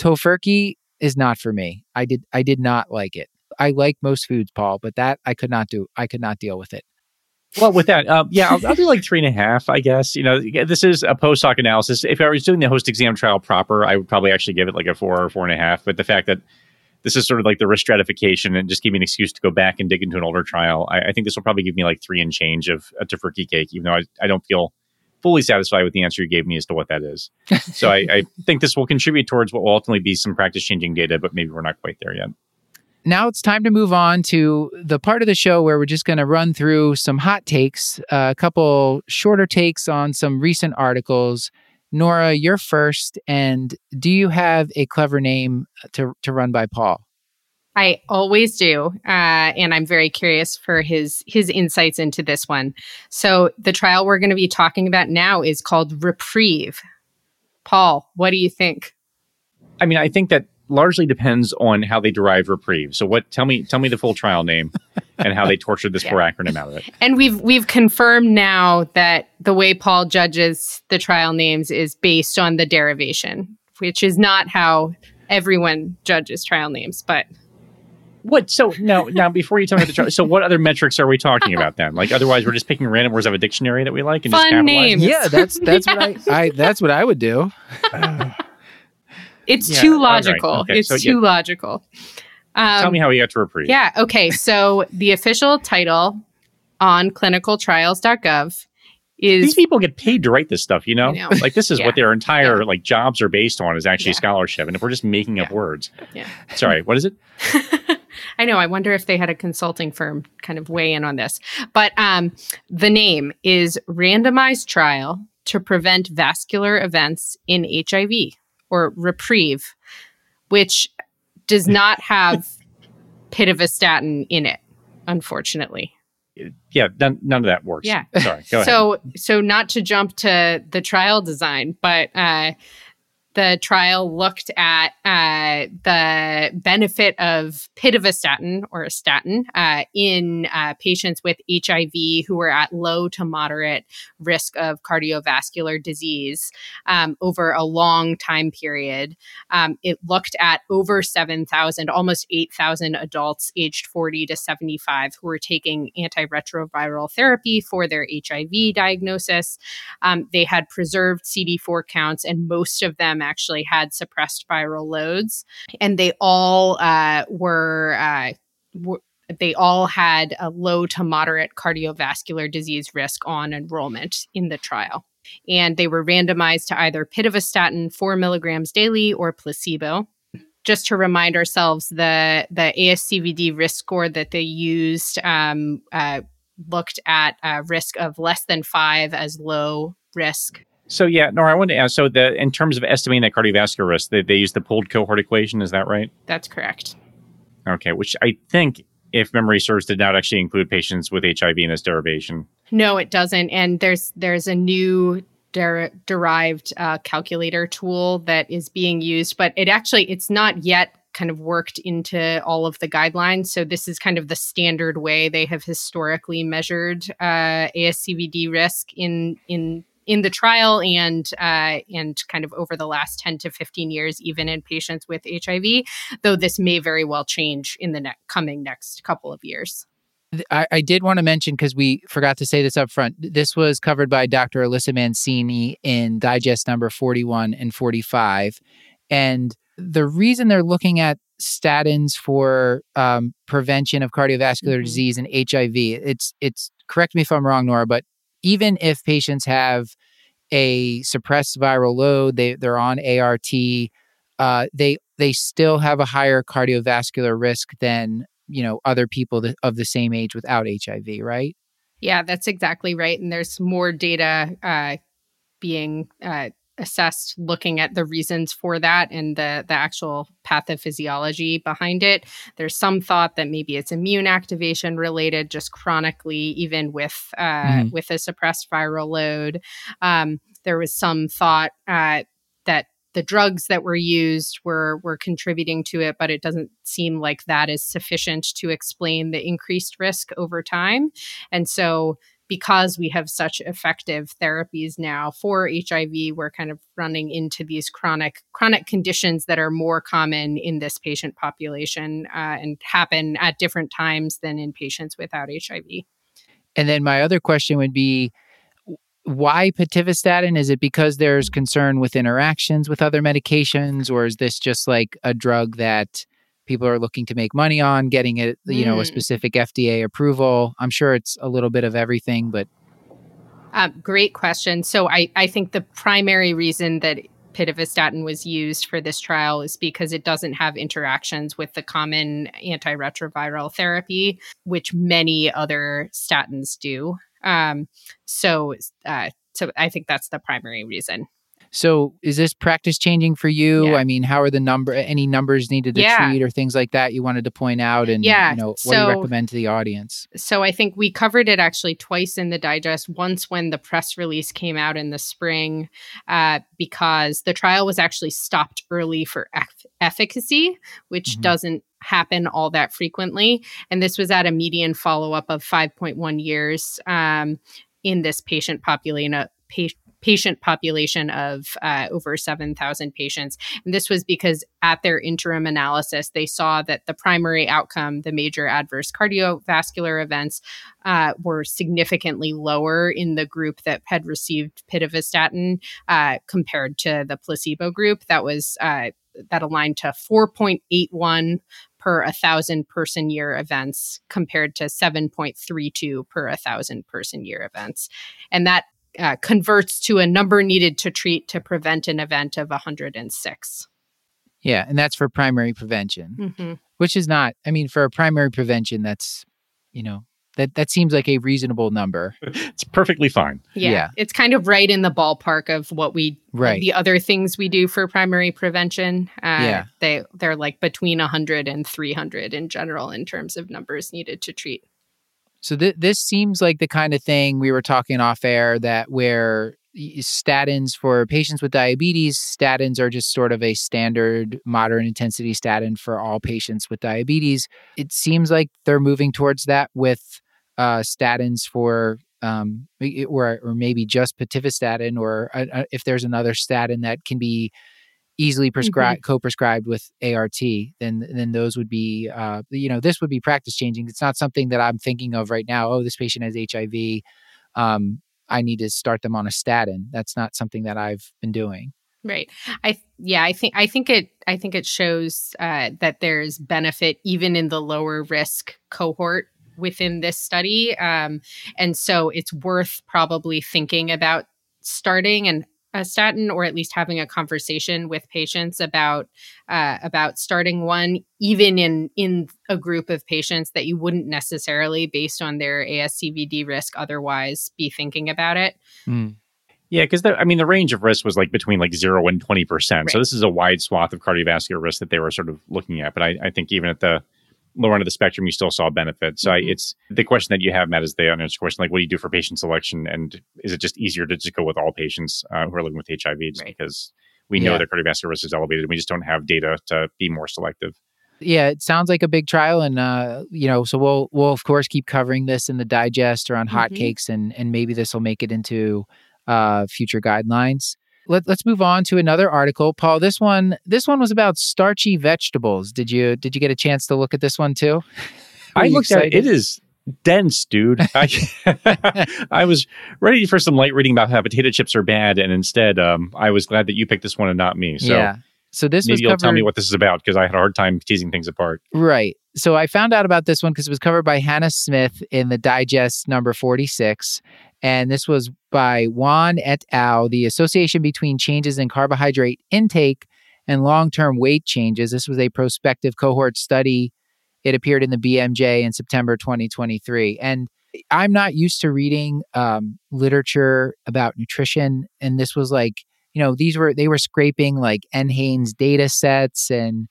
A: Tofurkey is not for me. I did I did not like it. I like most foods, Paul, but that I could not do. I could not deal with it.
B: Well, with that, um, yeah, I'll, I'll do like three and a half, I guess. You know, this is a post hoc analysis. If I was doing the HOST-EXAM trial proper, I would probably actually give it like a four or four and a half. But the fact that this is sort of like the risk stratification and just give me an excuse to go back and dig into an older trial, I, I think this will probably give me like three and change of a tofurkey cake, even though I, I don't feel fully satisfied with the answer you gave me as to what that is. so I, I think this will contribute towards what will ultimately be some practice changing data, but maybe we're not quite there yet.
A: Now it's time to move on to the part of the show where we're just going to run through some hot takes, uh, a couple shorter takes on some recent articles. Nora, you're first. And do you have a clever name to, to run by Paul?
C: I always do, uh, and I'm very curious for his his insights into this one. So the trial we're going to be talking about now is called Reprieve. Paul, what do you think?
B: I mean, I think that largely depends on how they derive reprieve. So what tell me tell me the full trial name and how they tortured this
C: Yeah.
B: poor acronym out of it.
C: And we've we've confirmed now that the way Paul judges the trial names is based on the derivation, which is not how everyone judges trial names, but
B: What so now now before you tell me the trial so what other metrics are we talking about then? Like otherwise we're just picking random words out of a dictionary that we like and just
C: Fun
B: capitalizing
C: names.
A: Yeah, that's that's what I, I that's what I would do.
C: it's
B: Yeah,
C: too
B: all right.
C: logical.
B: Okay,
C: it's
B: so,
C: too
B: yeah.
C: logical. Um,
B: Tell me how we got to reprieve.
C: Yeah. Okay. So the official title on clinicaltrials.gov is These
B: people get paid to write this stuff, you know?
C: Know.
B: Like this is
C: Yeah.
B: what their entire like jobs are based on is actually scholarship. And if we're just making up words.
C: Yeah.
B: Sorry, what is it?
C: I know. I wonder if they had a consulting firm kind of weigh in on this. But um, the name is Randomized Trial to Prevent Vascular Events in HIV or Reprieve, which does not have pitavastatin in it, unfortunately.
B: Yeah, none, none of that works.
C: Yeah.
B: Sorry. Go ahead.
C: so so not to jump to the trial design but uh the trial looked at uh, the benefit of pitavastatin or a statin uh, in uh, patients with HIV who were at low to moderate risk of cardiovascular disease um, over a long time period. Um, it looked at over 7,000, almost 8,000 adults aged 40 to 75 who were taking antiretroviral therapy for their HIV diagnosis. Um, they had preserved CD4 counts, and most of them actually had suppressed viral loads. And they all uh, were. Uh, were they all had a low to moderate cardiovascular disease risk on enrollment in the trial and they were randomized to either pitavastatin 4 milligrams daily or placebo. Just to remind ourselves, the the ASCVD risk score that they used um, uh, looked at a risk of less than five as low risk.
B: So yeah, Nora, I wanted to ask. So the in terms of estimating that cardiovascular risk, they, they use the pooled cohort equation. Is that right?
C: That's correct.
B: Okay, which I think, if memory serves, did not actually include patients with HIV in this derivation.
C: No, it doesn't. And there's there's a new der- derived uh, calculator tool that is being used, but it actually it's not yet kind of worked into all of the guidelines. So this is kind of the standard way they have historically measured uh, ASCVD risk in in in the trial and uh, and kind of over the last 10 to 15 years even in patients with hiv though this may very well change in the ne- coming next couple of years
A: I, I did want to mention because we forgot to say this up front. This was covered by Dr. Alyssa Mancini in digest number 41 and 45. And the reason they're looking at statins for um, prevention of cardiovascular mm-hmm. disease and HIV, it's it's correct me if I'm wrong, Nora, but even if patients have a suppressed viral load, they they're on ART, uh, they they still have a higher cardiovascular risk than you know other people of the same age without hiv right?
C: Yeah that's exactly right and there's more data uh, being uh, assessed looking at the reasons for that and the the actual pathophysiology behind it there's some thought that maybe it's immune activation related just chronically even with uh, mm. with a suppressed viral load um, there was some thought uh, that the drugs that were used were were contributing to it, but it doesn't seem like that is sufficient to explain the increased risk over time. And so because we have such effective therapies now for HIV, we're kind of running into these chronic chronic conditions that are more common in this patient population uh, and happen at different times than in patients without HIV.
A: And then my other question would be why pitavastatin? Is it because there's concern with interactions with other medications, or is this just like a drug that people are looking to make money on, getting it, you know, a mm. specific FDA approval? I'm sure it's a little bit of everything, but.
C: Uh, great question. So I, I think the primary reason that pitavastatin was used for this trial is because it doesn't have interactions with the common antiretroviral therapy, which many other statins do. Um, so, uh, so I think that's the primary reason.
A: So, is this practice changing for you? Yeah. I mean, how are the number any numbers needed to yeah. treat or things like that you wanted to point out? And yeah, you know, what so, do you recommend to the audience?
C: So, I think we covered it actually twice in the digest. Once when the press release came out in the spring, uh, because the trial was actually stopped early for efficacy, which mm-hmm. doesn't happen all that frequently. And this was at a median follow up of 5.1 years um, in this patient population. Uh, pa- patient population of uh, over 7,000 patients. And this was because at their interim analysis, they saw that the primary outcome, the major adverse cardiovascular events, uh, were significantly lower in the group that had received pitavastatin uh, compared to the placebo group. That was uh, that aligned to 4.81 per a 1,000 person year events compared to 7.32 per a 1,000 person year events. And that uh, converts to a number needed to treat to prevent an event of 106.
A: Yeah, and that's for primary prevention, mm-hmm. which is not, I mean, for a primary prevention, that's, you know, that that seems like a reasonable number.
B: It's perfectly fine.
C: Yeah, yeah, It's kind of right in the ballpark of what we
A: right.
C: the other things we do for primary prevention. Uh, yeah. They they're like between 100 and 300 in general in terms of numbers needed to treat.
A: So th- this seems like the kind of thing we were talking off air that where statins for patients with diabetes, statins are just sort of a standard moderate intensity statin for all patients with diabetes. It seems like they're moving towards that with uh, statins for um, or or maybe just pitavastatin, or uh, uh, if there's another statin that can be easily prescribed mm-hmm. co-prescribed with ART, then then those would be uh, you know this would be practice changing. It's not something that I'm thinking of right now. Oh, this patient has HIV. Um, I need to start them on a statin. That's not something that I've been doing.
C: Right. I yeah, I think I think it I think it shows uh, that there's benefit even in the lower risk cohort within this study. Um, and so it's worth probably thinking about starting and a statin or at least having a conversation with patients about uh, about starting one even in in a group of patients that you wouldn't necessarily based on their ASCVD risk otherwise be thinking about it.
B: Mm. Yeah, because I mean the range of risk was like between like zero and twenty percent. Right. So this is a wide swath of cardiovascular risk that they were sort of looking at. But I, I think even at the lower end of the spectrum, you still saw benefit. So mm-hmm. I, it's the question that you have, Matt, is the unanswered question, like, what do you do for patient selection? And is it just easier to just go with all patients uh, who are living with HIV just right. because we know
A: Yeah.
B: their cardiovascular risk is elevated. And we just don't have data to be more selective.
A: Yeah, it sounds like a big trial, and uh, you know, so we'll we'll of course keep covering this in the digest or on
C: Mhm.
A: hotcakes, and and maybe this will make it into uh, future guidelines. Let, let's move on to another article, Paul. This one this one was about starchy vegetables. Did you did you get a chance to look at this one too?
B: I looked at it. It is dense, dude. I, I was ready for some light reading about how potato chips are bad, and instead, um, I was glad that you picked this one and not me. So
A: yeah. So this was
B: maybe you'll
A: covered,
B: tell me what this is about because I had a hard time teasing things apart.
A: Right. So I found out about this one because it was covered by Hannah Smith in the Digest number 46. And this was by Wan et al., the association between changes in carbohydrate intake and long term weight changes. This was a prospective cohort study. It appeared in the BMJ in September 2023. And I'm not used to reading um, literature about nutrition. And this was like, you know, these were, they were scraping like NHANES data sets and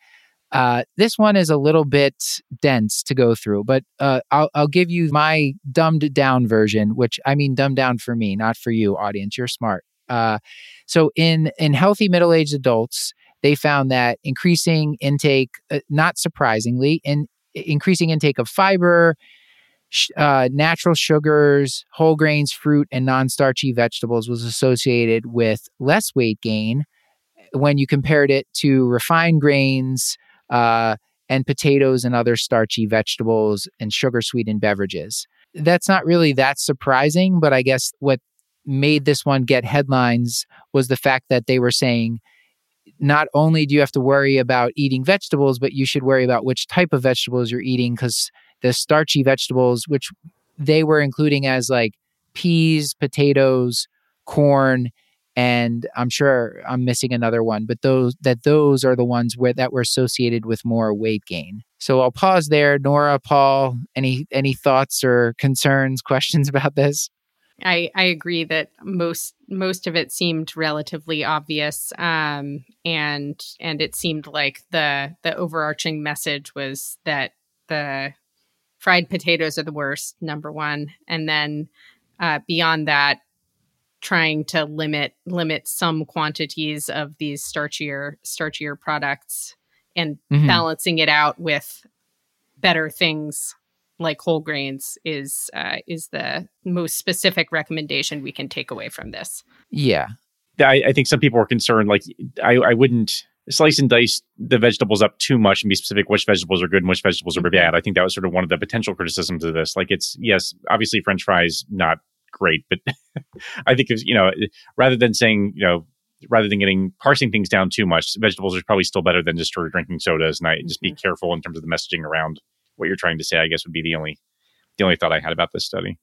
A: uh, this one is a little bit dense to go through, but uh, I'll, I'll give you my dumbed down version, which I mean dumbed down for me, not for you, audience. You're smart. Uh, so in in healthy middle aged adults, they found that increasing intake, uh, not surprisingly, in increasing intake of fiber, sh- uh, natural sugars, whole grains, fruit, and non starchy vegetables was associated with less weight gain when you compared it to refined grains uh, and potatoes and other starchy vegetables and sugar sweetened beverages. That's not really that surprising, but I guess what made this one get headlines was the fact that they were saying not only do you have to worry about eating vegetables, but you should worry about which type of vegetables you're eating because the starchy vegetables, which they were including as like peas, potatoes, corn, and I'm sure I'm missing another one, but those that those are the ones where that were associated with more weight gain. So I'll pause there. Nora, Paul, any any thoughts or concerns, questions about this?
C: I, I agree that most most of it seemed relatively obvious, um, and and it seemed like the the overarching message was that the fried potatoes are the worst, number one, and then uh, beyond that, trying to limit limit some quantities of these starchier starchier products and
A: Mhm.
C: balancing it out with better things like whole grains is uh, is the most specific recommendation we can take away from this.
A: Yeah.
B: I, I think some people are concerned. Like, I, I wouldn't slice and dice the vegetables up too much and be specific which vegetables are good and which vegetables are bad. I think that was sort of one of the potential criticisms of this. Like, it's yes, obviously French fries not great, but I think it's you know rather than saying you know rather than getting parsing things down too much, vegetables are probably still better than just sort of drinking sodas. And I just be mm-hmm. careful in terms of the messaging around what you're trying to say. I guess would be the only the only thought I had about this study.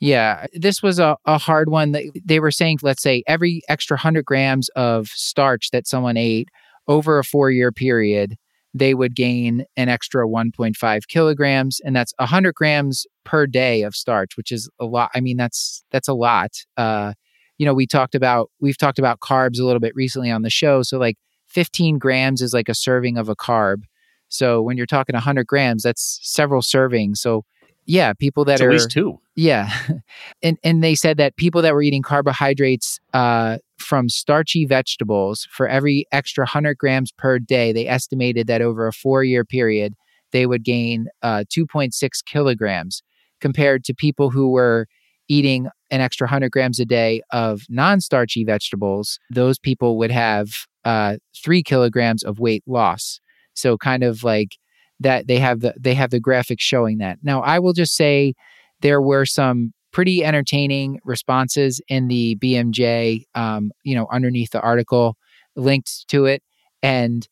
A: Yeah, this was a, a hard one. They, they were saying, let's say, every extra 100 grams of starch that someone ate over a four year period, they would gain an extra 1.5 kilograms. And that's 100 grams per day of starch, which is a lot. I mean, that's that's a lot. Uh, you know, we talked about, we've talked about carbs a little bit recently on the show. So, like 15 grams is like a serving of a carb. So, when you're talking 100 grams, that's several servings. So, yeah, people that
B: It's
A: are
B: at least two.
A: yeah. and and they said that people that were eating carbohydrates uh, from starchy vegetables for every extra 100 grams per day, they estimated that over a four year period, they would gain uh, 2.6 kilograms compared to people who were eating an extra 100 grams a day of non starchy vegetables. Those people would have uh, three kilograms of weight loss. So, kind of like that they have the they have the graphics showing that. Now, I will just say there were some pretty entertaining responses in the BMJ, um, you know, underneath the article, linked to it, and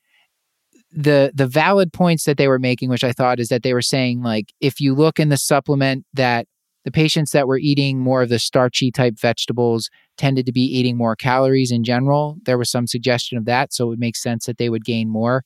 A: the the valid points that they were making, which I thought is that they were saying like if you look in the supplement that the patients that were eating more of the starchy type vegetables tended to be eating more calories in general. There was some suggestion of that, so it would make sense that they would gain more.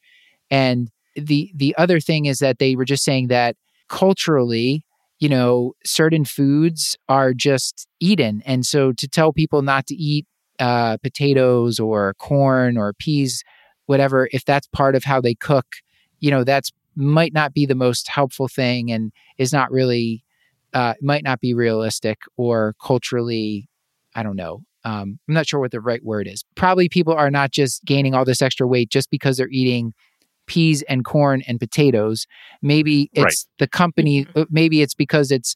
A: And the the other thing is that they were just saying that culturally you know, certain foods are just eaten. And so to tell people not to eat uh, potatoes or corn or peas, whatever, if that's part of how they cook, you know, that's might not be the most helpful thing and is not really, uh, might not be realistic or culturally, I don't know, um, I'm not sure what the right word is. Probably people are not just gaining all this extra weight just because they're eating peas and corn and potatoes. Maybe it's
B: Right.
A: the company, uh, maybe it's because it's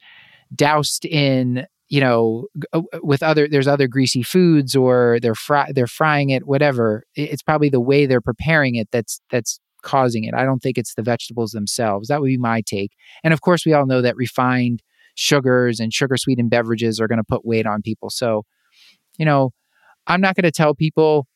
A: doused in you know uh, with other there's other greasy foods or they're fry they're frying it whatever. It's probably the way they're preparing it that's that's causing it. I don't think it's the vegetables themselves. That would be my take. And of course we all know that refined sugars and sugar sweetened beverages are going to put weight on people. So you know i'm not going to tell people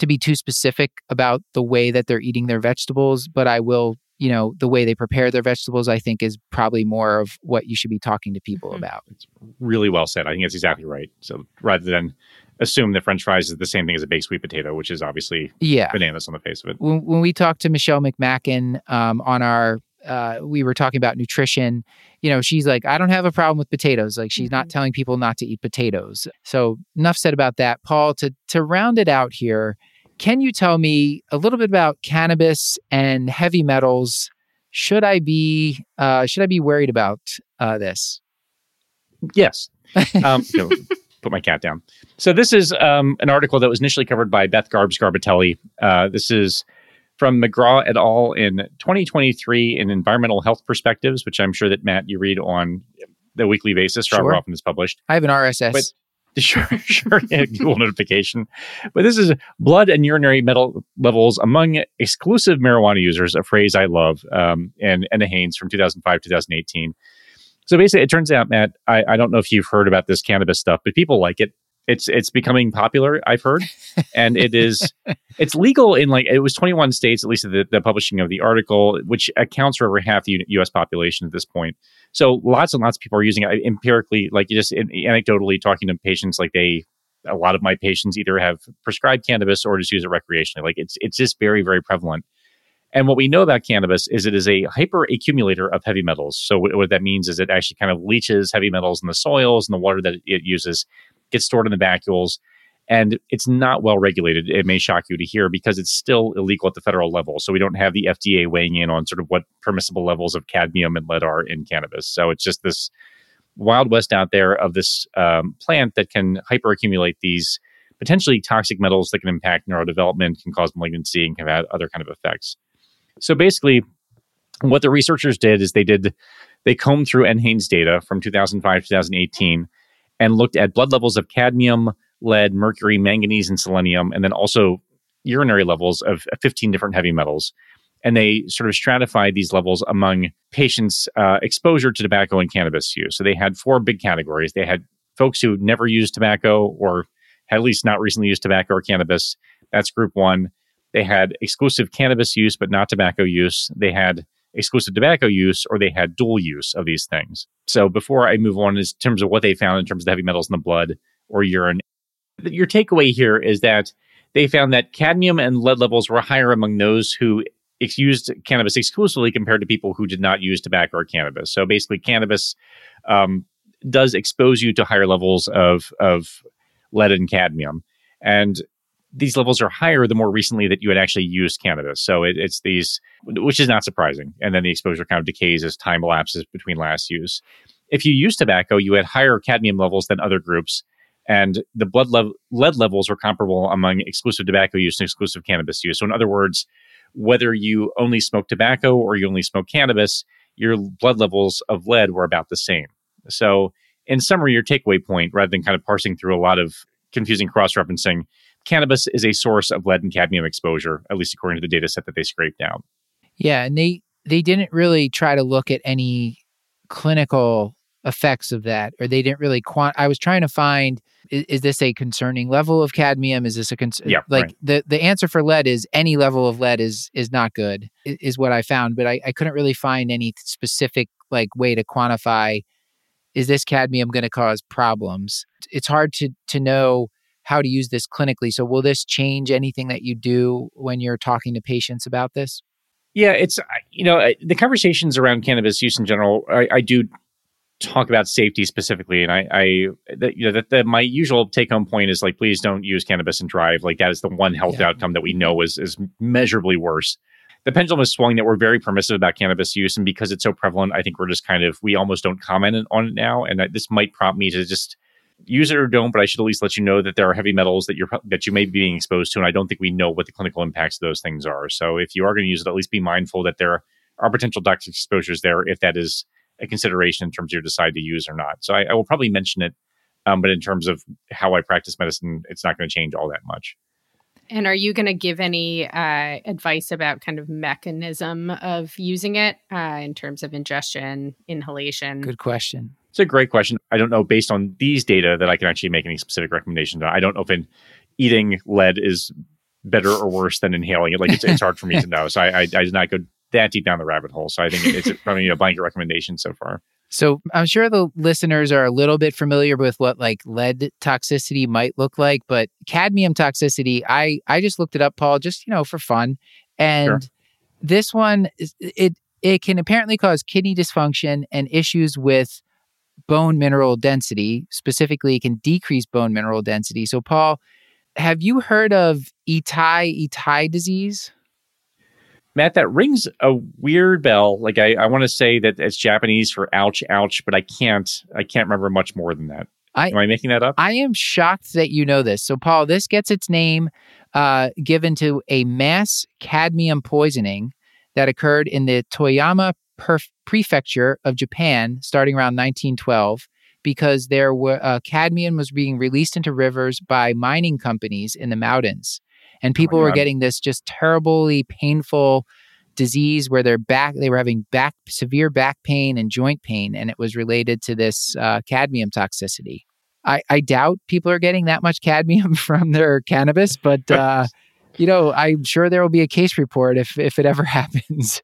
A: to be too specific about the way that they're eating their vegetables but i will you know the way they prepare their vegetables i think is probably more of what you should be talking to people
B: Mhm.
A: about It's
B: Really well said. I think that's exactly right. So rather than assume that French fries is the same thing as a baked sweet potato, which is obviously
A: yeah
B: bananas on the face of it.
A: when, when we talked to Michelle McMacken um, on our, uh, we were talking about nutrition. You know, she's like, I don't have a problem with potatoes. Like, she's not telling people not to eat potatoes. So enough said about that. Paul, to to round it out here, can you tell me a little bit about cannabis and heavy metals? Should I be uh, should I be worried about uh, this?
B: Yes. Um, no, put my cat down. So this is um, an article that was initially covered by Beth Garbs Garbatelli. Uh, this is from McGraw et al. in 2023 in Environmental Health Perspectives, which I'm sure that Matt you read on the weekly basis,
A: Sure.
B: often it's published.
A: I have an RSS.
B: But- Sure, sure. yeah, Google notification. But this is blood and urinary metal levels among exclusive marijuana users, a phrase I love, um, and NHANES from 2005, 2018. So basically, it turns out, Matt, I, I don't know if you've heard about this cannabis stuff, but people like it. It's it's becoming popular. I've heard, and it is it's legal in like it was 21 states, at least the, the publishing of the article, which accounts for over half the U.S. population at this point. So lots and lots of people are using it empirically, like just anecdotally talking to patients. Like they, a lot of my patients either have prescribed cannabis or just use it recreationally. Like it's it's just very very prevalent. And what we know about cannabis is it is a hyper accumulator of heavy metals. So what, what that means is it actually kind of leaches heavy metals in the soils and the water that it uses gets stored in the vacuoles. And it's not well regulated. It may shock you to hear because it's still illegal at the federal level. So we don't have the FDA weighing in on sort of what permissible levels of cadmium and lead are in cannabis. So it's just this wild west out there of this um, plant that can hyperaccumulate these potentially toxic metals that can impact neurodevelopment, can cause malignancy, and can have other kind of effects. So basically, what the researchers did is they did they combed through NHANES data from 2005 2018 and looked at blood levels of cadmium, lead, mercury, manganese, and selenium, and then also urinary levels of 15 different heavy metals. And they sort of stratified these levels among patients' uh, exposure to tobacco and cannabis use. So they had four big categories. They had folks who never used tobacco or had at least not recently used tobacco or cannabis. That's group one. They had exclusive cannabis use, but not tobacco use. They had exclusive tobacco use, or they had dual use of these things. So before I move on, in terms of what they found in terms of the heavy metals in the blood or urine, your takeaway here is that they found that cadmium and lead levels were higher among those who ex- used cannabis exclusively compared to people who did not use tobacco or cannabis. So basically, cannabis um, does expose you to higher levels of of lead and cadmium, and these levels are higher the more recently that you had actually used cannabis. So it, it's these, which is not surprising, and then the exposure kind of decays as time elapses between last use. If you use tobacco, you had higher cadmium levels than other groups, and the blood lead levels were comparable among exclusive tobacco use and exclusive cannabis use. So, in other words, whether you only smoke tobacco or you only smoke cannabis, your blood levels of lead were about the same. So, in summary, your takeaway point, rather than kind of parsing through a lot of confusing cross referencing, cannabis is a source of lead and cadmium exposure, at least according to the data set that they scraped out.
A: Yeah, and they they didn't really try to look at any clinical effects of that, or they didn't really quant. I was trying to find is, is this a concerning level of cadmium? Is this a concern?
B: Yeah,
A: like
B: right.
A: the the answer for lead is any level of lead is is not good is what I found, but I, I couldn't really find any specific like way to quantify is this cadmium going to cause problems. It's hard to to know how to use this clinically. So will this change anything that you do when you're talking to patients about this?
B: Yeah, it's you know the conversations around cannabis use in general. I, I do talk about safety specifically, and I, I the, you know that the, my usual take home point is like, please don't use cannabis and drive. Like that is the one health
A: Yeah.
B: outcome that we know is is measurably worse. The pendulum is swung that we're very permissive about cannabis use, and because it's so prevalent, I think we're just kind of we almost don't comment on it now. And this might prompt me to just use it or don't, but I should at least let you know that there are heavy metals that you're that you may be being exposed to, and I don't think we know what the clinical impacts of those things are. So if you are going to use it, at least be mindful that there are potential toxic exposures there if that is a consideration in terms of you decide to use or not. So I, I will probably mention it, um, but in terms of how I practice medicine, it's not going to change all that much.
C: And are you going to give any uh, advice about kind of mechanism of using it uh, in terms of ingestion, inhalation?
A: Good question.
B: It's a great question. I don't know based on these data that I can actually make any specific recommendations. I don't know if in eating lead is better or worse than inhaling it. Like it's, it's hard for me to know. So I, I, I did not go that deep down the rabbit hole. So I think it's probably a blanket recommendation so far.
A: So I'm sure the listeners are a little bit familiar with what like lead toxicity might look like, but cadmium toxicity, I I just looked it up, Paul, just you know for fun, and sure. this one it it can apparently cause kidney dysfunction and issues with bone mineral density. Specifically, it can decrease bone mineral density. So, Paul, have you heard of Itai Itai disease?
B: Matt, that rings a weird bell. Like I, I want to say that it's Japanese for ouch, ouch, but I can't I can't remember much more than that. I, Am I making that up?
A: I am shocked that you know this. So, Paul, this gets its name uh, given to a mass cadmium poisoning that occurred in the Toyama perf- prefecture of Japan starting around 1912 because there were uh, cadmium was being released into rivers by mining companies in the mountains. And oh people oh were getting this just terribly painful disease where their back they were having back severe back pain and joint pain and it was related to this uh, cadmium toxicity. I, I doubt people are getting that much cadmium from their cannabis but uh, you know i'm sure there will be a case report if if it ever happens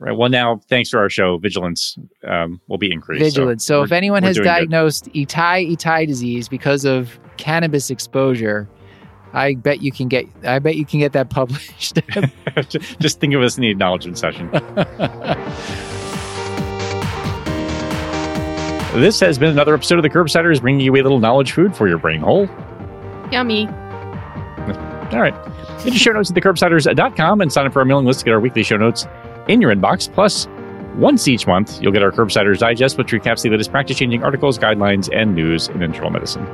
B: Right. Well, now thanks to our show, vigilance um, will be increased.
A: Vigilance. So, so if anyone has diagnosed Itai Itai disease because of cannabis exposure, I bet you can get. I bet you can get that published.
B: Just think of us in the acknowledgement session. this has been another episode of the Curbsiders, bringing you a little knowledge food for your brain hole.
C: Yummy.
B: All right. Get your show notes at thecurbsiders.com and sign up for our mailing list to get our weekly show notes in your inbox. Plus, once each month, you'll get our Curbsiders Digest, which recaps the latest practice changing articles, guidelines, and news in internal medicine.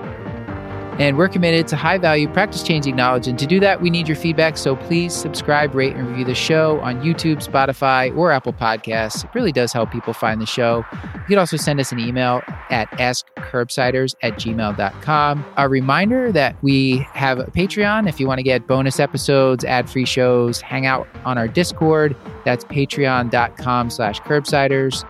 A: And we're committed to high value, practice changing knowledge. And to do that, we need your feedback. So please subscribe, rate, and review the show on YouTube, Spotify, or Apple Podcasts. It really does help people find the show. You can also send us an email at askcurbsiders at gmail.com. A reminder that we have a Patreon if you want to get bonus episodes, ad free shows, hang out on our Discord. That's patreon.com slash curbsiders.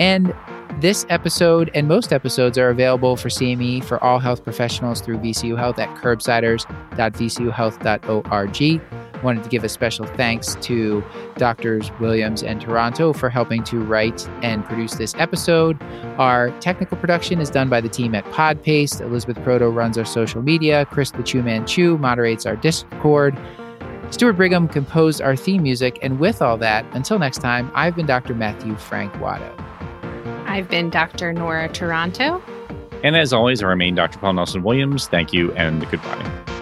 A: And this episode and most episodes are available for CME for all health professionals through VCU Health at curbsiders.vcuhealth.org. Wanted to give a special thanks to Doctors Williams and Taranto for helping to write and produce this episode. Our technical production is done by the team at Podpaste. Elizabeth Proto runs our social media. Chris the Chew Man Chew moderates our Discord. Stuart Brigham composed our theme music. And with all that, until next time, I've been Dr. Matthew Frank Watto.
C: I've been Dr. Nora Taranto.
B: And as always, I remain Dr. Paul Nelson Williams. Thank you and goodbye.